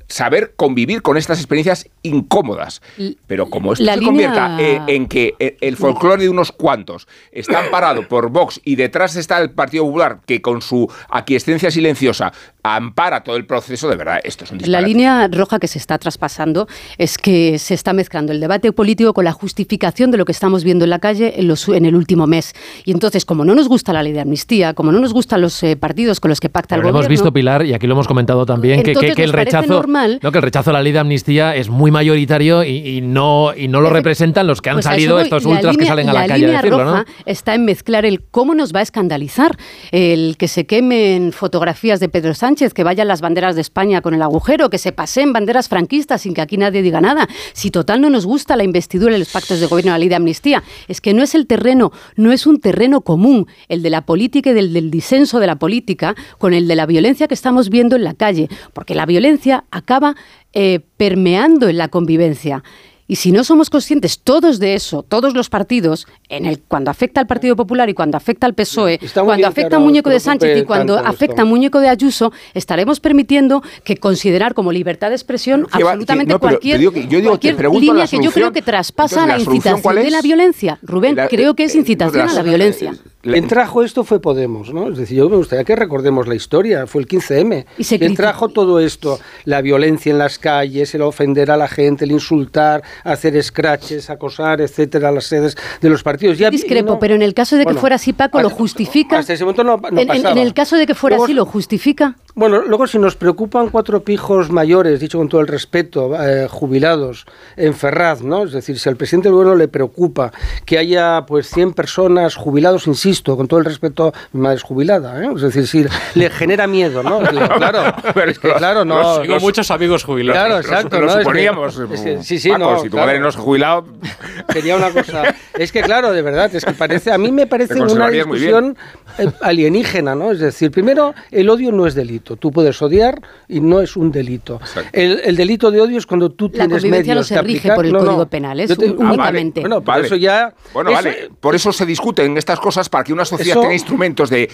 saber convivir con estas experiencias incómodas. Pero como esto se convierta en, que el folclore de unos cuantos está amparado por Vox y detrás está el Partido Popular que con su aquiescencia silenciosa ampara todo el proceso, de verdad, esto es un disparate. La línea roja que se está traspasando es que se está mezclando el debate político con la justificación de lo que estamos viendo en la calle en, los, en el último mes. Y entonces, como no nos gusta la ley de amnistía, como no nos gustan los eh, partidos con los que pacta el gobierno... Lo hemos visto, Pilar, y aquí lo hemos comentado también, que, que, el rechazo... No, que el rechazo a la ley de amnistía es muy mayoritario y, no, y no lo representan los que han pues salido, estos ultras que salen a la, calle a decirlo, roja está en mezclar el cómo nos va a escandalizar el que se quemen fotografías de Pedro Sánchez, que vayan las banderas de España con el agujero, que se paseen banderas franquistas sin que aquí nadie diga nada. Si total no nos gusta la investidura y los pactos de gobierno, la ley de amnistía, es que no es el terreno, no es un terreno común el de la política y del, del disenso de la política con el de la violencia que estamos viendo en la calle, porque la violencia acaba eh, permeando en la convivencia. Y si no somos conscientes todos de eso, todos los partidos, en el, cuando afecta al Partido Popular y cuando afecta al PSOE, cuando afecta a Muñeco de Sánchez y cuando afecta a Muñeco de Ayuso, estaremos permitiendo que considerar como libertad de expresión absolutamente cualquier, línea que yo creo que traspasa la, incitación de la violencia. Rubén, creo que es eh, incitación a la violencia. Quien trajo esto fue Podemos, ¿no? Es decir, yo me gustaría que recordemos la historia, fue el 15M. ¿Y Quien trajo todo esto, la violencia en las calles, el ofender a la gente, el insultar, hacer scratches, acosar, etcétera, las sedes de los partidos. Ya, Discrepo, pero en el caso de que fuera así, Paco, ¿lo justifica? Hasta ese momento no, en, el caso de que fuera así, ¿lo justifica? Bueno, luego si nos preocupan cuatro pijos mayores, dicho con todo el respeto, eh, jubilados en Ferraz, ¿no? Es decir, si al presidente del gobierno le preocupa que haya pues 100 personas jubilados, insisto, con todo el respeto, mi madre es jubilada, ¿eh? Es decir, si le genera miedo, ¿no? [LAUGHS] Claro, es que claro, no. Tengo muchos amigos jubilados. Claro, exacto. Lo, suponíamos. sí, sí, no. Si tu madre no es jubilado. [LAUGHS] Sería una cosa. Es que claro, de verdad, es que parece, a mí me parece una discusión eh, alienígena, ¿no? Es decir, primero, el odio no es delito. Tú puedes odiar y no es un delito. El, delito de odio es cuando tú tienes medios no se rige por el Código Penal, es únicamente. Bueno, por eso ya... Bueno, vale. Por eso se discuten estas cosas para que una sociedad tenga instrumentos de,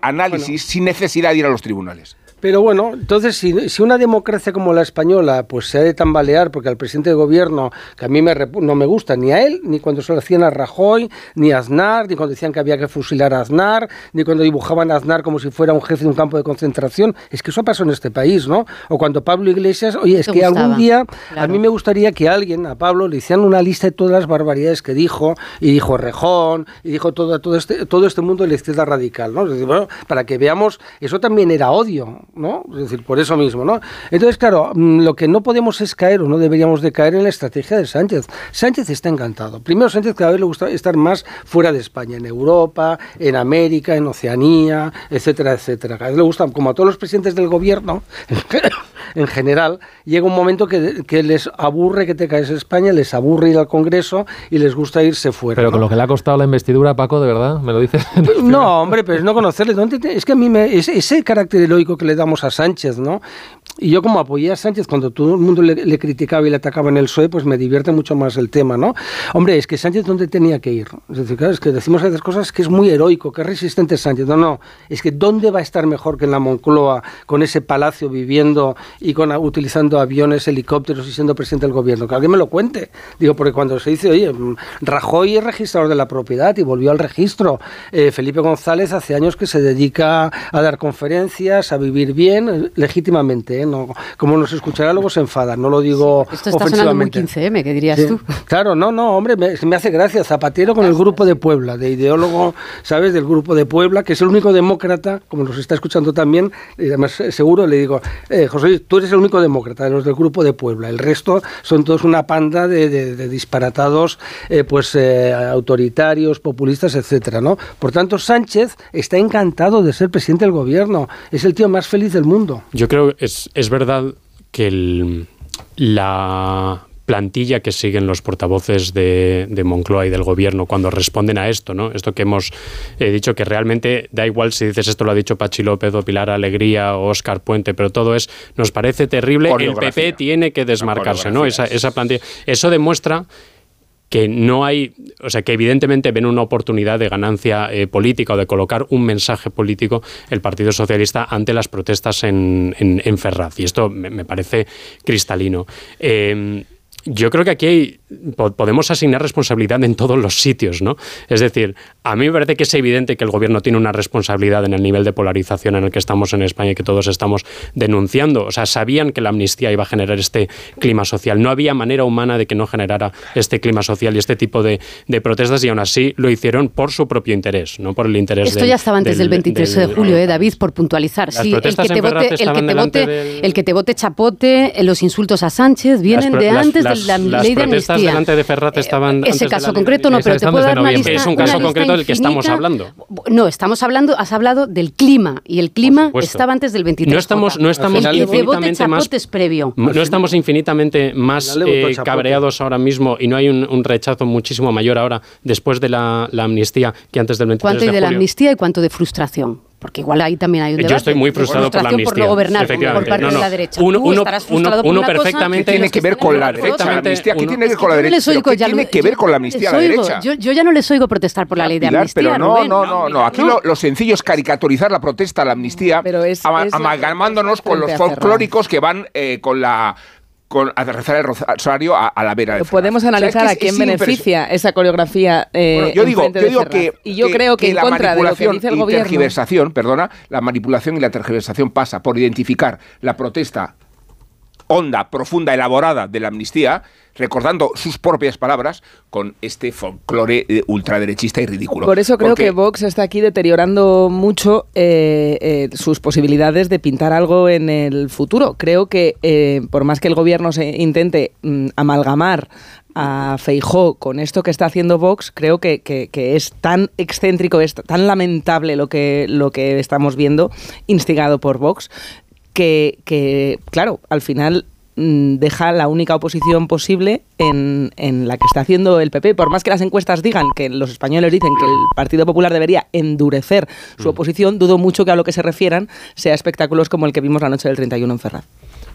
análisis sin necesidad de ir a los tribunales. Pero bueno, entonces si, una democracia como la española pues se ha de tambalear porque al presidente de gobierno, que a mí me, no me gusta ni a él, ni cuando se lo hacían a Rajoy, ni a Aznar, ni cuando decían que había que fusilar a Aznar, ni cuando dibujaban a Aznar como si fuera un jefe de un campo de concentración, es que eso pasó en este país, ¿no? O cuando Pablo Iglesias, oye, es que algún día a mí me gustaría que alguien, a Pablo, le hicieran una lista de todas las barbaridades que dijo, y dijo Rejón, y dijo todo, todo, este, todo este mundo de la izquierda radical, ¿no? para que veamos, eso también era odio, ¿no? Es decir, por eso mismo, ¿no? Entonces, claro, mm, lo que no podemos es caer o no deberíamos de caer en la estrategia de Sánchez. Sánchez está encantado. Primero, Sánchez cada vez le gusta estar más fuera de España, en Europa, en América, en Oceanía, etcétera, etcétera. Cada vez le gusta, como a todos los presidentes del gobierno, [COUGHS] en general, llega un momento que, que, les aburre que te caes en España, les aburre ir al Congreso y les gusta irse fuera. Pero con lo que le ha costado la investidura, Paco, de verdad, ¿me lo dices? [LAUGHS] no, hombre, pero es no conocerle. Es que a mí me, ese carácter heroico que le damos a Sánchez, ¿no? Y yo como apoyé a Sánchez cuando todo el mundo le, criticaba y le atacaba en el PSOE, pues me divierte mucho más el tema, ¿no? Hombre, es que Sánchez dónde tenía que ir. Es decir, claro, es que decimos a veces cosas que es muy heroico, que es resistente Sánchez. No, no, es que ¿dónde va a estar mejor que en la Moncloa, con ese palacio viviendo y con utilizando aviones, helicópteros y siendo presidente del gobierno? Que alguien me lo cuente. Digo, porque cuando se dice, oye, mm, Rajoy es registrador de la propiedad y volvió al registro. Eh, Felipe González hace años que se dedica a dar conferencias, a vivir bien, legítimamente, ¿eh? ¿Eh? No, como nos escuchará luego se enfada, no lo digo Esto está sonando muy 15M, ¿qué dirías Sí. tú? Claro, no, no, hombre, me, me hace gracia. Zapatero con el grupo de Puebla, de ideólogo, ¿sabes? Del grupo de Puebla, que es el único demócrata, como nos está escuchando también, y además eh, seguro le digo, eh, José Luis, tú eres el único demócrata de los del grupo de Puebla. El resto son todos una panda de, de- de disparatados, eh, pues eh, autoritarios, populistas, etcétera, ¿no? Por tanto, Sánchez está encantado de ser presidente del gobierno. Es el tío más feliz del mundo. Yo creo que es, es verdad que el- la plantilla que siguen los portavoces de, de Moncloa y del gobierno cuando responden a esto, ¿no? Esto que hemos eh, dicho que realmente da igual si dices esto lo ha dicho Pachi López o Pilar Alegría o Óscar Puente, pero todo es nos parece terrible, el. PP tiene que desmarcarse, ¿no? Esa, esa plantilla. Eso demuestra que no hay, o sea, que evidentemente ven una oportunidad de ganancia eh, política o de colocar un mensaje político el Partido Socialista ante las protestas en, en, Ferraz. Y esto me, parece cristalino. Eh, yo creo que aquí hay- podemos asignar responsabilidad en todos los sitios, ¿no? Es decir, a mí me parece que es evidente que el gobierno tiene una responsabilidad en el nivel de polarización en el que estamos en España y que todos estamos denunciando. O sea, sabían que la amnistía iba a generar este clima social. No había manera humana de que no generara este clima social y este tipo de, de protestas y aún así lo hicieron por su propio interés, no por el interés Esto del- ya estaba antes del, 23 de julio, ¿eh, David, por puntualizar. Las Sí, el que, te vote, el, que estaban te delante vote, del- el que te vote chapote, eh, los insultos a Sánchez vienen de antes las- de la las ley de protestas amnistía. delante de Ferraz estaban antes Ese de la caso de concreto no, pero te puedo dar una lista. Es un caso concreto del que estamos hablando. No, estamos hablando, has hablado del clima y el clima estaba antes del 23. No estamos- no estamos el infinitamente más- es previo. No estamos infinitamente más eh, cabreados ahora mismo y no hay un, un rechazo muchísimo mayor ahora después de la, la amnistía que antes del 23 ¿Cuánto hay de de la amnistía y cuánto de frustración? Porque igual ahí también hay un Yo debate. estoy muy frustrado por la amnistía. por no gobernar por parte No, de la derecha. Uno, Tú uno- estarás uno- frustrado por uno una cosa perfectamente. ¿Qué tiene que ver con la derecha? La amnistía, ¿qué uno- tiene que ver con la Yo derecha? les ¿Pero oigo, ¿Qué ya no- tiene que ver con la amnistía la derecha? Yo, yo ya no les oigo protestar por la ley de amnistía. pero no, no, no, no. Aquí lo, lo sencillo es caricaturizar la protesta, la amnistía, amalgamándonos con los folclóricos que van eh, con la con a rezar el rosario a, a la vera de Ferraz. podemos O sea, es que analizar es- a quién es beneficia esa coreografía eh, Bueno, yo en digo, yo de digo que, y yo creo que, en la contra de lo que manipulación dice el y gobierno tergiversación, perdona, la manipulación y la tergiversación pasa por identificar la protesta honda, profunda, elaborada de la amnistía, recordando sus propias palabras con este folclore eh, ultraderechista y ridículo. Por eso creo Porque- que Vox está aquí deteriorando mucho eh, eh, sus posibilidades de pintar algo en el futuro. Creo que eh, por más que el gobierno se intente mm, amalgamar a Feijó con esto que está haciendo Vox, creo que, que- que es tan excéntrico, es tan lamentable lo que, lo que estamos viendo, instigado por Vox, que, que, claro, al final deja la única oposición posible en, en la que está haciendo el PP. Por más que las encuestas digan que los españoles dicen que el Partido Popular debería endurecer su oposición, dudo mucho que a lo que se refieran sea espectáculos como el que vimos la noche del 31 en Ferraz.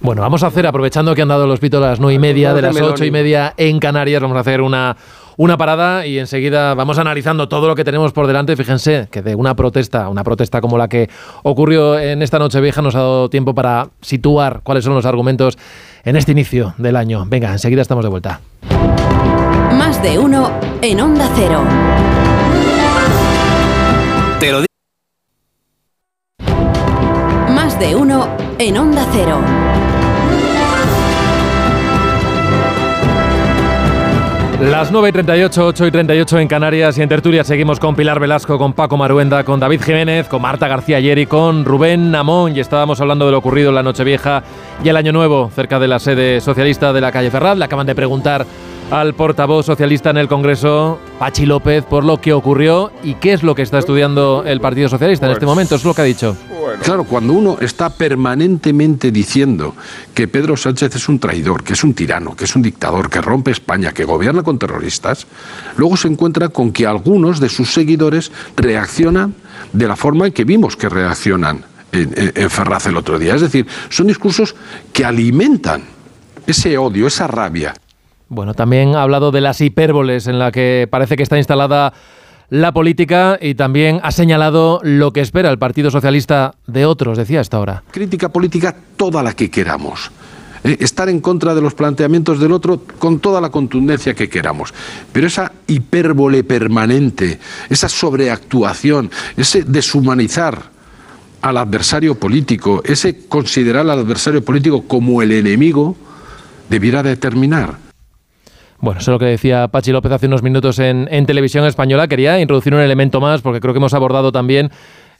Bueno, vamos a hacer, aprovechando que han dado los pitos a las nueve y media, de las Meloni. ocho y media en Canarias, vamos a hacer una, una parada y enseguida vamos analizando todo lo que tenemos por delante. Fíjense que de una protesta, una protesta como la que ocurrió en esta noche vieja, nos ha dado tiempo para situar cuáles son los argumentos en este inicio del año. Venga, enseguida estamos de vuelta. Más de uno en Onda Cero. Te lo Más de uno en Onda Cero. Las 9 y 38, 8 y 38 en Canarias y en Tertulia seguimos con Pilar Velasco, con Paco Maruenda, con David Jiménez, con Marta García ayer y con Rubén Namón. Y estábamos hablando de lo ocurrido en la Nochevieja y el Año Nuevo, cerca de la sede socialista de la calle Ferraz. Le acaban de preguntar al portavoz socialista en el Congreso, Pachi López, por lo que ocurrió y qué es lo que está estudiando el Partido Socialista en este momento. Es lo que ha dicho. Claro, cuando uno está permanentemente diciendo que Pedro Sánchez es un traidor, que es un tirano, que es un dictador, que rompe España, que gobierna con terroristas, luego se encuentra con que algunos de sus seguidores reaccionan de la forma en que vimos que reaccionan en, en- en Ferraz el otro día. Es decir, son discursos que alimentan ese odio, esa rabia. Bueno, también ha hablado de las hipérboles en la que parece que está instalada la política y también ha señalado lo que espera el Partido Socialista de otros, decía hasta ahora. Crítica política toda la que queramos. Eh, estar en contra de los planteamientos del otro con toda la contundencia que queramos. Pero esa hipérbole permanente, esa sobreactuación, ese deshumanizar al adversario político, ese considerar al adversario político como el enemigo, debiera determinar. Bueno, eso es lo que decía Pachi López hace unos minutos en, televisión española. Quería introducir un elemento más porque creo que hemos abordado también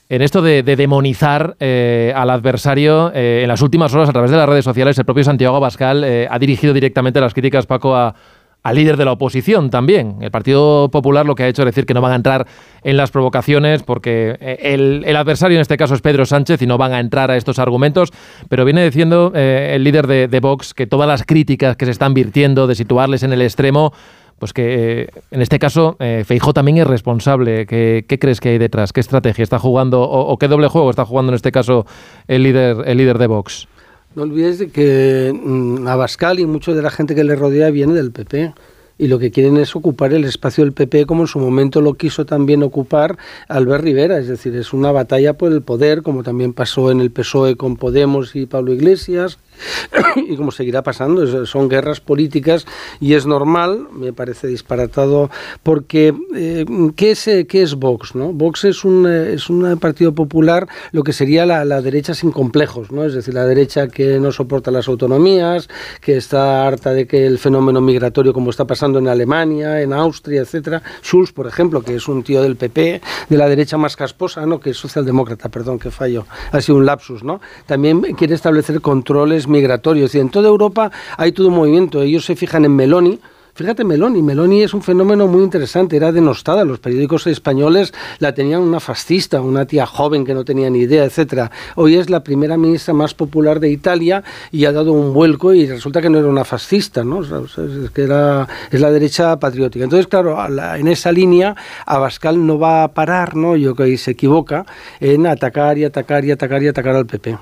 en esto de, demonizar eh, al adversario. Eh, en las últimas horas, a través de las redes sociales, el propio Santiago Abascal eh, ha dirigido directamente las críticas, Paco, a, al líder de la oposición también. El Partido Popular lo que ha hecho es decir que no van a entrar en las provocaciones porque eh, el, adversario en este caso es Pedro Sánchez y no van a entrar a estos argumentos, pero viene diciendo eh, el líder de, Vox que todas las críticas que se están virtiendo de situarles en el extremo, pues que eh, en este caso Feijó también es responsable. ¿Qué, crees que hay detrás? ¿Qué estrategia está jugando o, o, qué doble juego está jugando en este caso el líder, el líder de Vox? No olvides de que mm, Abascal y mucho de la gente que le rodea viene del PP y lo que quieren es ocupar el espacio del PP como en su momento lo quiso también ocupar Albert Rivera, es decir, es una batalla por el poder, como también pasó en el PSOE con Podemos y Pablo Iglesias, [COUGHS] y como seguirá pasando, son guerras políticas y es normal, me parece disparatado, porque eh, ¿qué, es, eh, ¿qué es Vox? ¿no? Vox es un, eh, es un partido popular, lo que sería la, la, derecha sin complejos, ¿no? es decir, la derecha que no soporta las autonomías, que está harta de que el fenómeno migratorio, como está pasando en Alemania, en Austria, etcétera, Schulz, por ejemplo, que es un tío del PP, de la derecha más casposa, ¿no? que es socialdemócrata, perdón, que fallo, ha sido un lapsus, ¿no? También quiere establecer controles migratorios. Y en toda Europa hay todo un movimiento. Ellos se fijan en Meloni, Fíjate Meloni, Meloni es un fenómeno muy interesante, era denostada, los periódicos españoles la tenían una fascista, una tía joven que no tenía ni idea, etcétera. Hoy es la primera ministra más popular de Italia y ha dado un vuelco y resulta que no era una fascista, ¿no? es que era es la derecha patriótica. Entonces, claro, en esa línea Abascal no va a parar, ¿no? Yo creo que se equivoca en atacar y atacar y atacar y atacar al PP.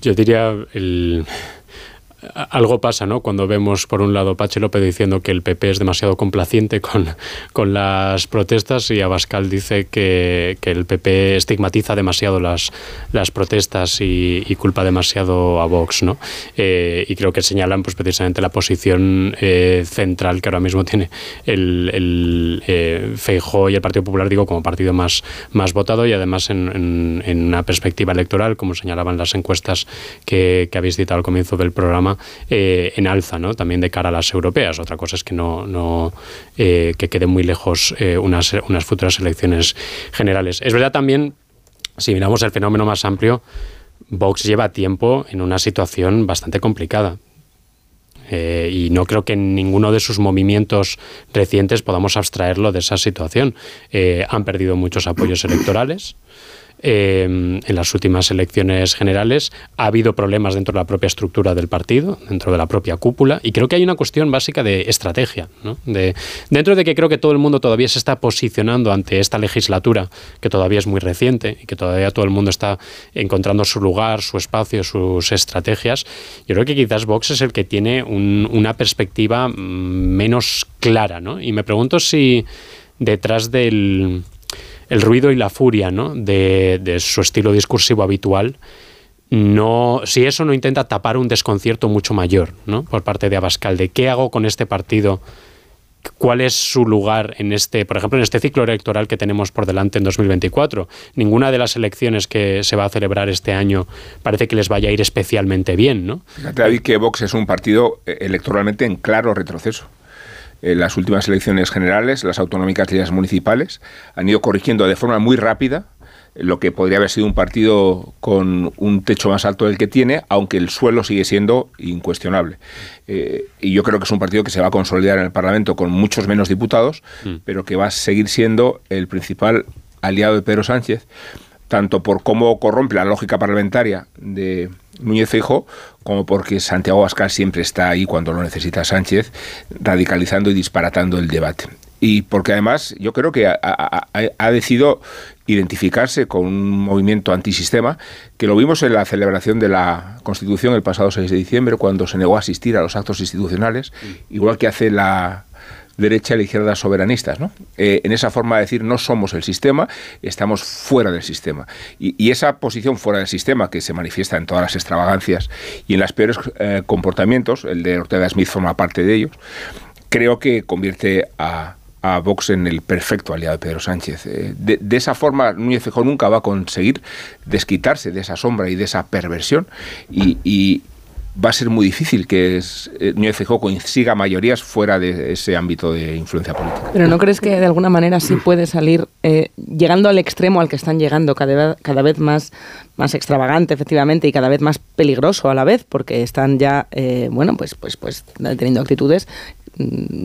Yo diría el algo pasa, ¿no? Cuando vemos, por un lado, Pache López diciendo que el PP es demasiado complaciente con, [LAUGHS] con las protestas y Abascal dice que, que, el PP estigmatiza demasiado las, las protestas y, culpa demasiado a Vox, ¿no? Eh, y creo que señalan, pues, precisamente la posición eh, central que ahora mismo tiene el, el eh, y el Partido Popular, digo, como partido más, más votado y además en, en, una perspectiva electoral, como señalaban las encuestas que, que habéis citado al comienzo del programa, eh, en alza, también de cara a las europeas. Otra cosa es que no, eh, que queden muy lejos eh, unas futuras elecciones generales. Es verdad también, si miramos el fenómeno más amplio, Vox lleva tiempo en una situación bastante complicada. y no creo que en ninguno de sus movimientos recientes podamos abstraerlo de esa situación. han perdido muchos apoyos electorales. Em, en las últimas elecciones generales. Ha habido problemas dentro de la propia estructura del partido, dentro de la propia cúpula, y creo que hay una cuestión básica de estrategia. De, dentro de que creo que todo el mundo todavía se está posicionando ante esta legislatura, que todavía es muy reciente y que todavía todo el mundo está encontrando su lugar, su espacio, sus estrategias, yo creo que quizás Vox es el que tiene una perspectiva mm, menos clara. ¿no? Y me pregunto si detrás del el ruido y la furia ¿no? de, su estilo discursivo habitual, no, si eso no intenta tapar un desconcierto mucho mayor ¿no? por parte de Abascal, de qué hago con este partido, cuál es su lugar en este, por ejemplo, en este ciclo electoral que tenemos por delante en 2024. Ninguna de las elecciones que se va a celebrar este año parece que les vaya a ir especialmente bien, ¿no? Fíjate, David, que Vox es un partido eh, electoralmente en claro retroceso en las últimas elecciones generales, las autonómicas y las municipales, han ido corrigiendo de forma muy rápida lo que podría haber sido un partido con un techo más alto del que tiene, aunque el suelo sigue siendo incuestionable. Eh, y yo creo que es un partido que se va a consolidar en el Parlamento con muchos menos diputados, mm. pero que va a seguir siendo el principal aliado de Pedro Sánchez, tanto por cómo corrompe la lógica parlamentaria de Núñez Feijóo, como porque Santiago Abascal siempre está ahí cuando lo necesita Sánchez, radicalizando y disparatando el debate. Y porque además yo creo que ha, decidido identificarse con un movimiento antisistema, que lo vimos en la celebración de la Constitución el pasado 6 de diciembre, cuando se negó a asistir a los actos institucionales, igual que hace la derecha y la izquierda soberanistas, ¿no? Eh, en esa forma de decir no somos el sistema, estamos fuera del sistema. Y, esa posición fuera del sistema, que se manifiesta en todas las extravagancias y en los peores eh, comportamientos, el de Ortega Smith forma parte de ellos, creo que convierte a Vox en el perfecto aliado de Pedro Sánchez. Eh, de, esa forma, Núñez Feijóo nunca va a conseguir desquitarse de esa sombra y de esa perversión y va a ser muy difícil que es, eh, Núñez Feijóo consiga mayorías fuera de ese ámbito de influencia política. Pero ¿no crees que de alguna manera sí puede salir, eh, llegando al extremo al que están llegando, cada cada vez más, más extravagante, efectivamente, y cada vez más peligroso a la vez, porque están ya, eh, bueno, pues, pues, pues teniendo actitudes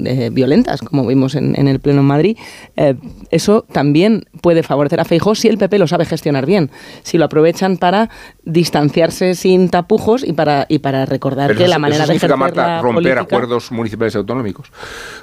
eh, violentas, como vimos en, en, el Pleno en Madrid, eh, eso también puede favorecer a Feijóo si el PP lo sabe gestionar bien, si lo aprovechan para distanciarse sin tapujos y para, y para recordar Pero que eso, la manera eso de Marta, la romper política- acuerdos municipales y autonómicos.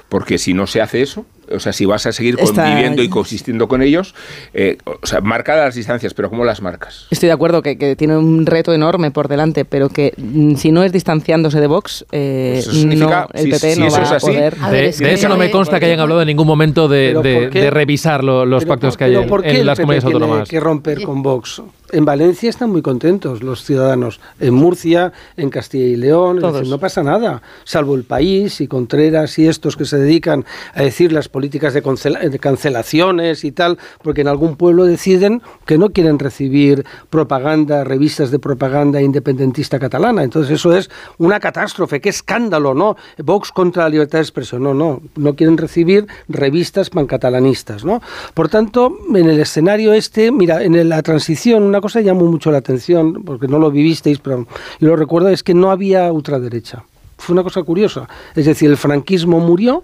Porque si no se hace eso, o sea, si vas a seguir Está- conviviendo y coexistiendo con ellos, eh, o sea, marca las distancias, pero ¿cómo las marcas? Estoy de acuerdo que, que tiene un reto enorme por delante, pero que mm, si no es distanciándose de Vox, eh, eso significa, no, el PP si no eso va a así, poder. De, de eso no me consta que hayan hablado en ningún momento de, de- ¿por qué? de revisar lo- los Pero pactos por- que hay en, ¿por qué el las PP comunidades tiene autónomas. que romper con Vox? En Valencia están muy contentos los ciudadanos, en Murcia, en Castilla y León, es decir, no pasa nada, salvo el país y Contreras y estos que se dedican a decir las políticas de cancelaciones y tal, porque en algún pueblo deciden que no quieren recibir propaganda, revistas de propaganda independentista catalana. Entonces eso es una catástrofe, qué escándalo, ¿no? Vox contra la libertad de expresión, no, no, no quieren recibir revistas pancatalanistas, ¿no? Por tanto, en el escenario este, mira, en la transición, una cosa llamó mucho la atención, porque no lo vivisteis, pero yo lo recuerdo, es que no había ultraderecha. Fue una cosa curiosa. Es decir, el franquismo murió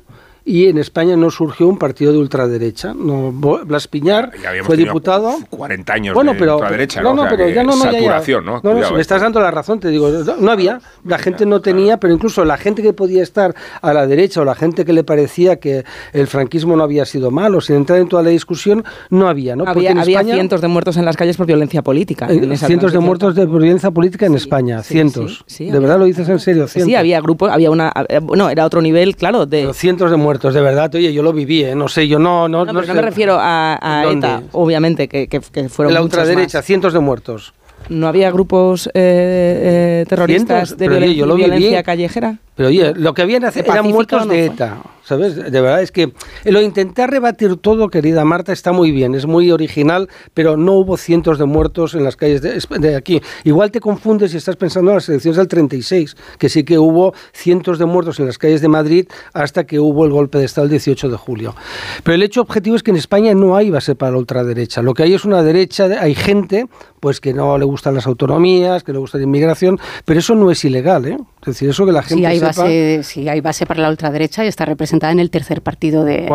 y en España no surgió un partido de ultraderecha. No, Blas Piñar fue diputado. 40 años Bueno, de pero ultraderecha, no, ¿no? no, pero ya no, no, ya, ya. saturación, ¿no? No, no, Cuidado, si me estás dando la razón, te digo, no, no había, la gente no tenía, pero incluso la gente que podía estar a la derecha o la gente que le parecía que el franquismo no había sido malo, sin entrar en toda la discusión, no había, ¿no? Porque Había, en había España- cientos de muertos en las calles por violencia política. eh, en esa cientos de muertos de violencia política en España, sí, cientos. sí, sí, ¿De había- verdad lo dices en serio? Sí, Cientos. había grupos, había una, eh, bueno, era otro nivel, claro, de... Pero cientos de muertos, de verdad. Oye, yo lo viví, ¿eh? no sé, yo no... No, No, no no me refiero a, a. ETA, obviamente, que, que, que fueron la ultraderecha, más. cientos de muertos. ¿No había grupos eh, eh, terroristas Cientos, de violen- yo lo viví. violencia callejera? Pero oye, lo que habían ¿De eran muertos no de? ETA, ¿sabes? De verdad es que lo intentar rebatir todo, querida Marta, está muy bien, es muy original, pero no hubo cientos de muertos en las calles de, de aquí. Igual te confundes si estás pensando en las elecciones del 36, que sí que hubo cientos de muertos en las calles de Madrid hasta que hubo el golpe de Estado el 18 de julio. Pero el hecho objetivo es que en España no hay base para la ultraderecha. Lo que hay es una derecha, hay gente pues que no le gustan las autonomías, que le gusta la inmigración, pero eso no es ilegal, ¿eh? Es decir, eso que la gente Sí base, sí hay base para la ultraderecha y está representada en el tercer partido de,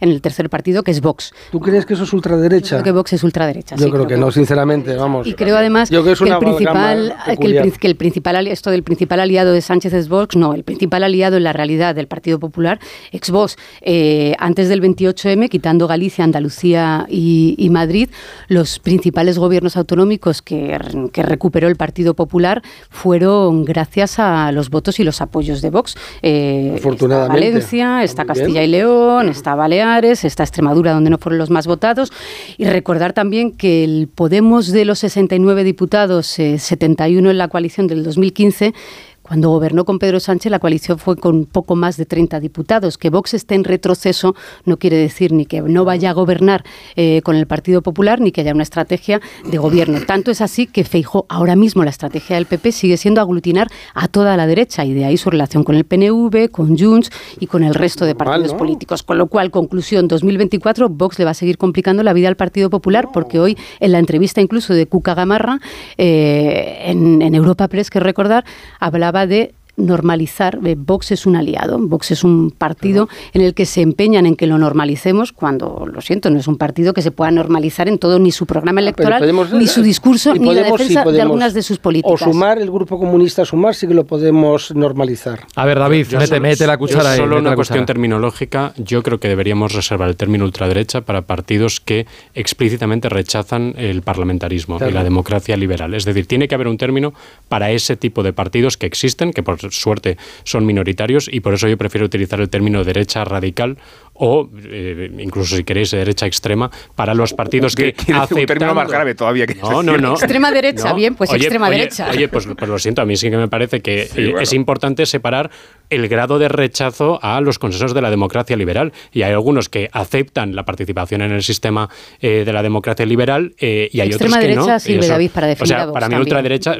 en el tercer partido que es Vox. ¿Tú crees que eso es ultraderecha? Creo que Vox es ultraderecha. Yo sí, creo que no, sinceramente, vamos. Y creo además Yo creo que es el principal, que, el, que principal esto del principal aliado de Sánchez es Vox, no, el principal aliado en la realidad del Partido Popular, ex Vox, eh, antes del 28M, quitando Galicia, Andalucía y, y Madrid, los principales gobiernos autonómicos que, que recuperó el Partido Popular fueron gracias a los votos y los apoyos de Vox. Eh, Afortunadamente. Está Valencia, está bien. Castilla y León, está Baleares, está Extremadura, donde no fueron los más votados. Y recordar también que el Podemos de los 69 diputados, eh, 71 en la coalición del 2015, cuando gobernó con Pedro Sánchez, la coalición fue con poco más de 30 diputados. Que Vox esté en retroceso no quiere decir ni que no vaya a gobernar eh, con el Partido Popular, ni que haya una estrategia de gobierno. Tanto es así que Feijó, ahora mismo la estrategia del PP sigue siendo aglutinar a toda la derecha, y de ahí su relación con el PNV, con Junts y con el resto de partidos ¿no? políticos. Con lo cual, conclusión, 2024, Vox le va a seguir complicando la vida al Partido Popular, porque hoy, en la entrevista incluso de Cuca Gamarra, eh, en, en Europa Press, que recordar, hablaba de normalizar, eh, Vox es un aliado, Vox es un partido en el que se empeñan en que lo normalicemos, cuando, lo siento, no es un partido que se pueda normalizar en todo, ni su programa Pero electoral, podemos- ni su discurso, ni la podemos- sí, defensa de algunas de sus O políticas. sumar, el Grupo Comunista Sumar sí que lo podemos normalizar. A ver, David, Yo mete, solo- mete la cuchara ahí. Solo una la cuestión cuchara. terminológica. Yo creo que deberíamos reservar el término ultraderecha para partidos que explícitamente rechazan el parlamentarismo Claro. y la democracia liberal. Es decir, tiene que haber un término para ese tipo de partidos que existen, que por suerte son minoritarios y por eso yo prefiero utilizar el término derecha radical o eh, incluso si queréis derecha extrema para los partidos que decir un término más grave todavía que no, no, no. Extrema derecha, No. bien, pues Oye, extrema oye, derecha. Oye, pues, pues lo siento, a mí sí que me parece que Sí, eh, bueno. es importante separar el grado de rechazo a los consensos de la democracia liberal. Y hay algunos que aceptan la participación en el sistema eh, de la democracia liberal eh, y hay Extrema otros que no. derecha Y sirve, David, para O definir sea, a Vox para mí también. ultraderecha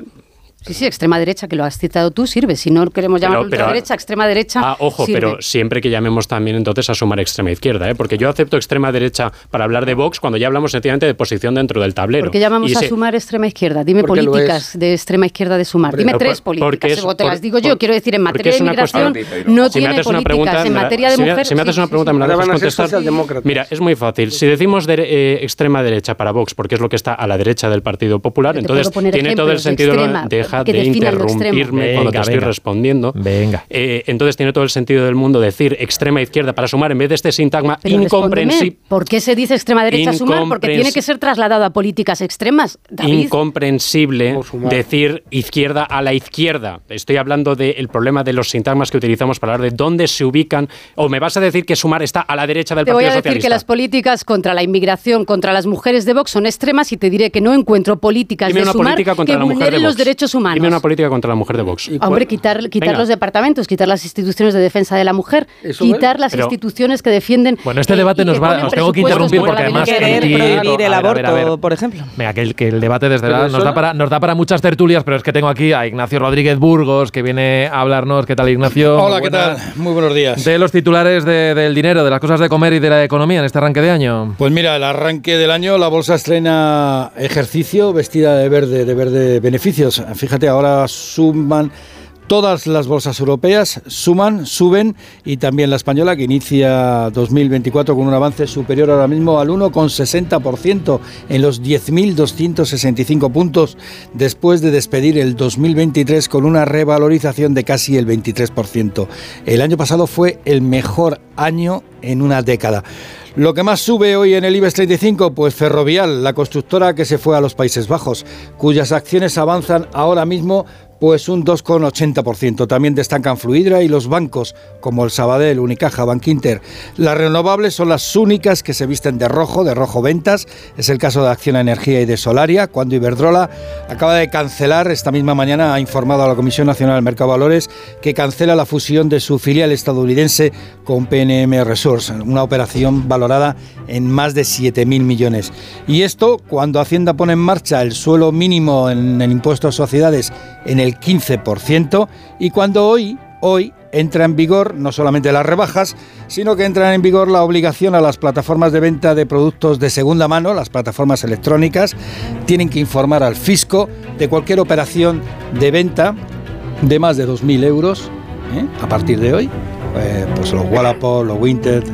Sí, sí, extrema derecha, que lo has citado tú, sirve. Si no queremos llamar Pero- pero- ultraderecha, extrema derecha. Ah, ojo, sirve. pero siempre que llamemos también entonces a sumar extrema izquierda, ¿eh? porque yo acepto extrema derecha para hablar de Vox cuando ya hablamos sencillamente de posición dentro del tablero. ¿Por qué llamamos Y a sumar extrema izquierda? Dime Porque políticas de extrema izquierda de sumar. Dime tres por- políticas. es- o te por- las digo yo. Quiero decir, en materia de inmigración cuestión- no Si me tiene haces una políticas. pregunta, en materia de si mujer. Si me haces sí, una pregunta, sí. me la ser contestar. Mira, es muy fácil. Si decimos dere- eh, extrema derecha para Vox, porque es lo que está a la derecha del Partido Popular, entonces tiene todo el de sentido. extrema, deja que de definan lo extremo. interrumpirme cuando te Venga, estoy venga. respondiendo. Venga. Eh, entonces tiene todo el sentido del mundo decir extrema izquierda para sumar en vez de este sintagma incomprensible. ¿Por qué se dice extrema derecha sumar? Porque tiene que ser trasladado a políticas extremas. David. incomprensible decir izquierda a la izquierda. Estoy hablando del problema de los sintagmas que utilizamos para hablar de dónde se ubican. O me vas a decir que sumar está a la derecha del Te voy Partido a decir Socialista. que las políticas contra la inmigración, contra las mujeres de Vox son extremas y te diré que no encuentro políticas Dime de una sumar política contra que la mujer de vulneren los Vox. derechos humanos. Dime una política contra la mujer de Vox. Hombre, quitar, quitar Venga. los departamentos, quitar las instituciones de defensa de la mujer, Eso quitar es. las Pero- instituciones que defienden. Bueno, este eh, debate y nos va- os tengo que interrumpir porque además. Querer prohibir el a ver, a ver, a aborto, ver. por ejemplo. Venga, que el, que el debate desde la- nos, da para, nos da para muchas tertulias, pero es que tengo aquí a Ignacio Rodríguez Burgos, que viene a hablarnos. ¿Qué tal, Ignacio? Hola, ¿qué tal? Muy buenos días. De los titulares de- del dinero, de las cosas de comer y de la economía en este arranque de año. Pues mira, el arranque del año, la bolsa estrena ejercicio vestida de verde, de verde beneficios. Fíjate, ahora suman todas las bolsas europeas, suman, suben y también la española que inicia 2024 con un avance superior ahora mismo al 1,60% en los 10.265 puntos después de despedir el 2023 con una revalorización de casi el 23%. El año pasado fue el mejor año en una década. Lo que más sube hoy en el IBEX 35, pues Ferrovial, la constructora que se fue a los Países Bajos, cuyas acciones avanzan ahora mismo pues un 2,80%. También destacan Fluidra y los bancos como el Sabadell, Unicaja, Bankinter. Las renovables son las únicas que se visten de rojo, de rojo ventas. Es el caso de Acción Energía y de Solaria, cuando Iberdrola acaba de cancelar, esta misma mañana ha informado a la Comisión Nacional del Mercado de Valores que cancela la fusión de su filial estadounidense con PNM Resource, una operación valorada en más de 7.000 millones. Y esto cuando Hacienda pone en marcha el suelo mínimo en el impuesto a sociedades en el 15% y cuando hoy, hoy entra en vigor no solamente las rebajas, sino que entra en vigor la obligación a las plataformas de venta de productos de segunda mano, las plataformas electrónicas, tienen que informar al fisco de cualquier operación de venta de más de 2.000 euros ¿eh? a partir de hoy. Eh, pues los Wallapop, los Winter,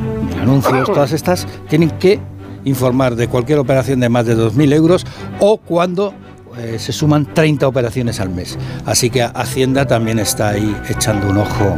anuncios, todas estas, tienen que informar de cualquier operación de más de 2.000 euros o cuando eh, se suman 30 operaciones al mes. Así que Hacienda también está ahí echando un ojo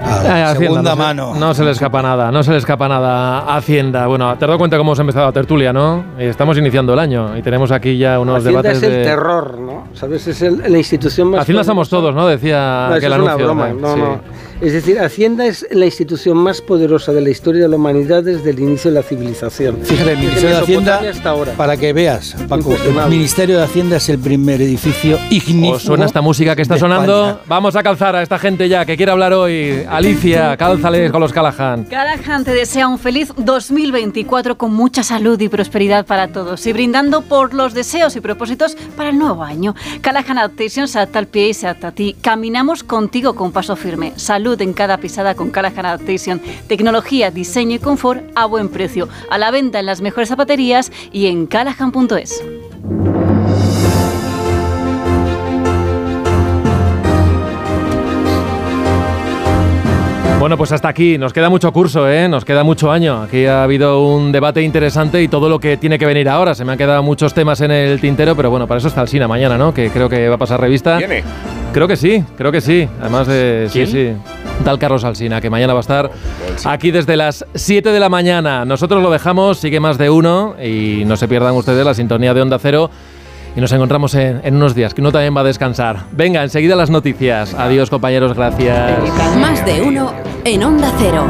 a Eh, la Hacienda, segunda no se- mano. No se le escapa nada, no se le escapa nada a Hacienda. Bueno, te has dado cuenta cómo hemos empezado la tertulia, ¿no? Eh, Estamos iniciando el año y tenemos aquí ya unos Hacienda debates es el de... terror, ¿no? ¿Sabes? Es el- la institución más... Hacienda somos todos, ¿no? Decía No, eso aquel es una anuncio. broma. ¿no? No, Sí. no. Es decir, Hacienda es la institución más poderosa de la historia de la humanidad desde el inicio de la civilización. Fíjate, el Ministerio de Hacienda, hasta ahora. para que veas, Paco, el. Ministerio de Hacienda es el primer edificio ignífugo. ¿Os suena esta música que está sonando? España. Vamos a calzar a esta gente ya que quiere hablar hoy. Alicia, cálzales con los Callahan. Callahan te desea un feliz 2024 con mucha salud y prosperidad para todos y brindando por los deseos y propósitos para el nuevo año. Callahan Adaptation se adapta al pie y se adapta a ti. Caminamos contigo con paso firme. Salud en cada pisada con Callahan Adaptation. Tecnología, diseño y confort a buen precio. A la venta en las mejores zapaterías y en callahan.es. Bueno, pues hasta aquí. Nos queda mucho curso, ¿eh? Nos queda mucho año. Aquí ha habido un debate interesante y todo lo que tiene que venir ahora. Se me han quedado muchos temas en el tintero, pero bueno, para eso está el Sina mañana, ¿no? Que creo que va a pasar revista. ¿Viene? Creo que sí, creo que sí. Además de. Sí, sí. Tal Carlos Alsina, que mañana va a estar aquí desde las 7 de la mañana. Nosotros lo dejamos, sigue más de uno y no se pierdan ustedes la sintonía de Onda Cero y nos encontramos en, en unos días, que uno también va a descansar. Venga, enseguida las noticias. Adiós compañeros, gracias. Más de uno en Onda Cero.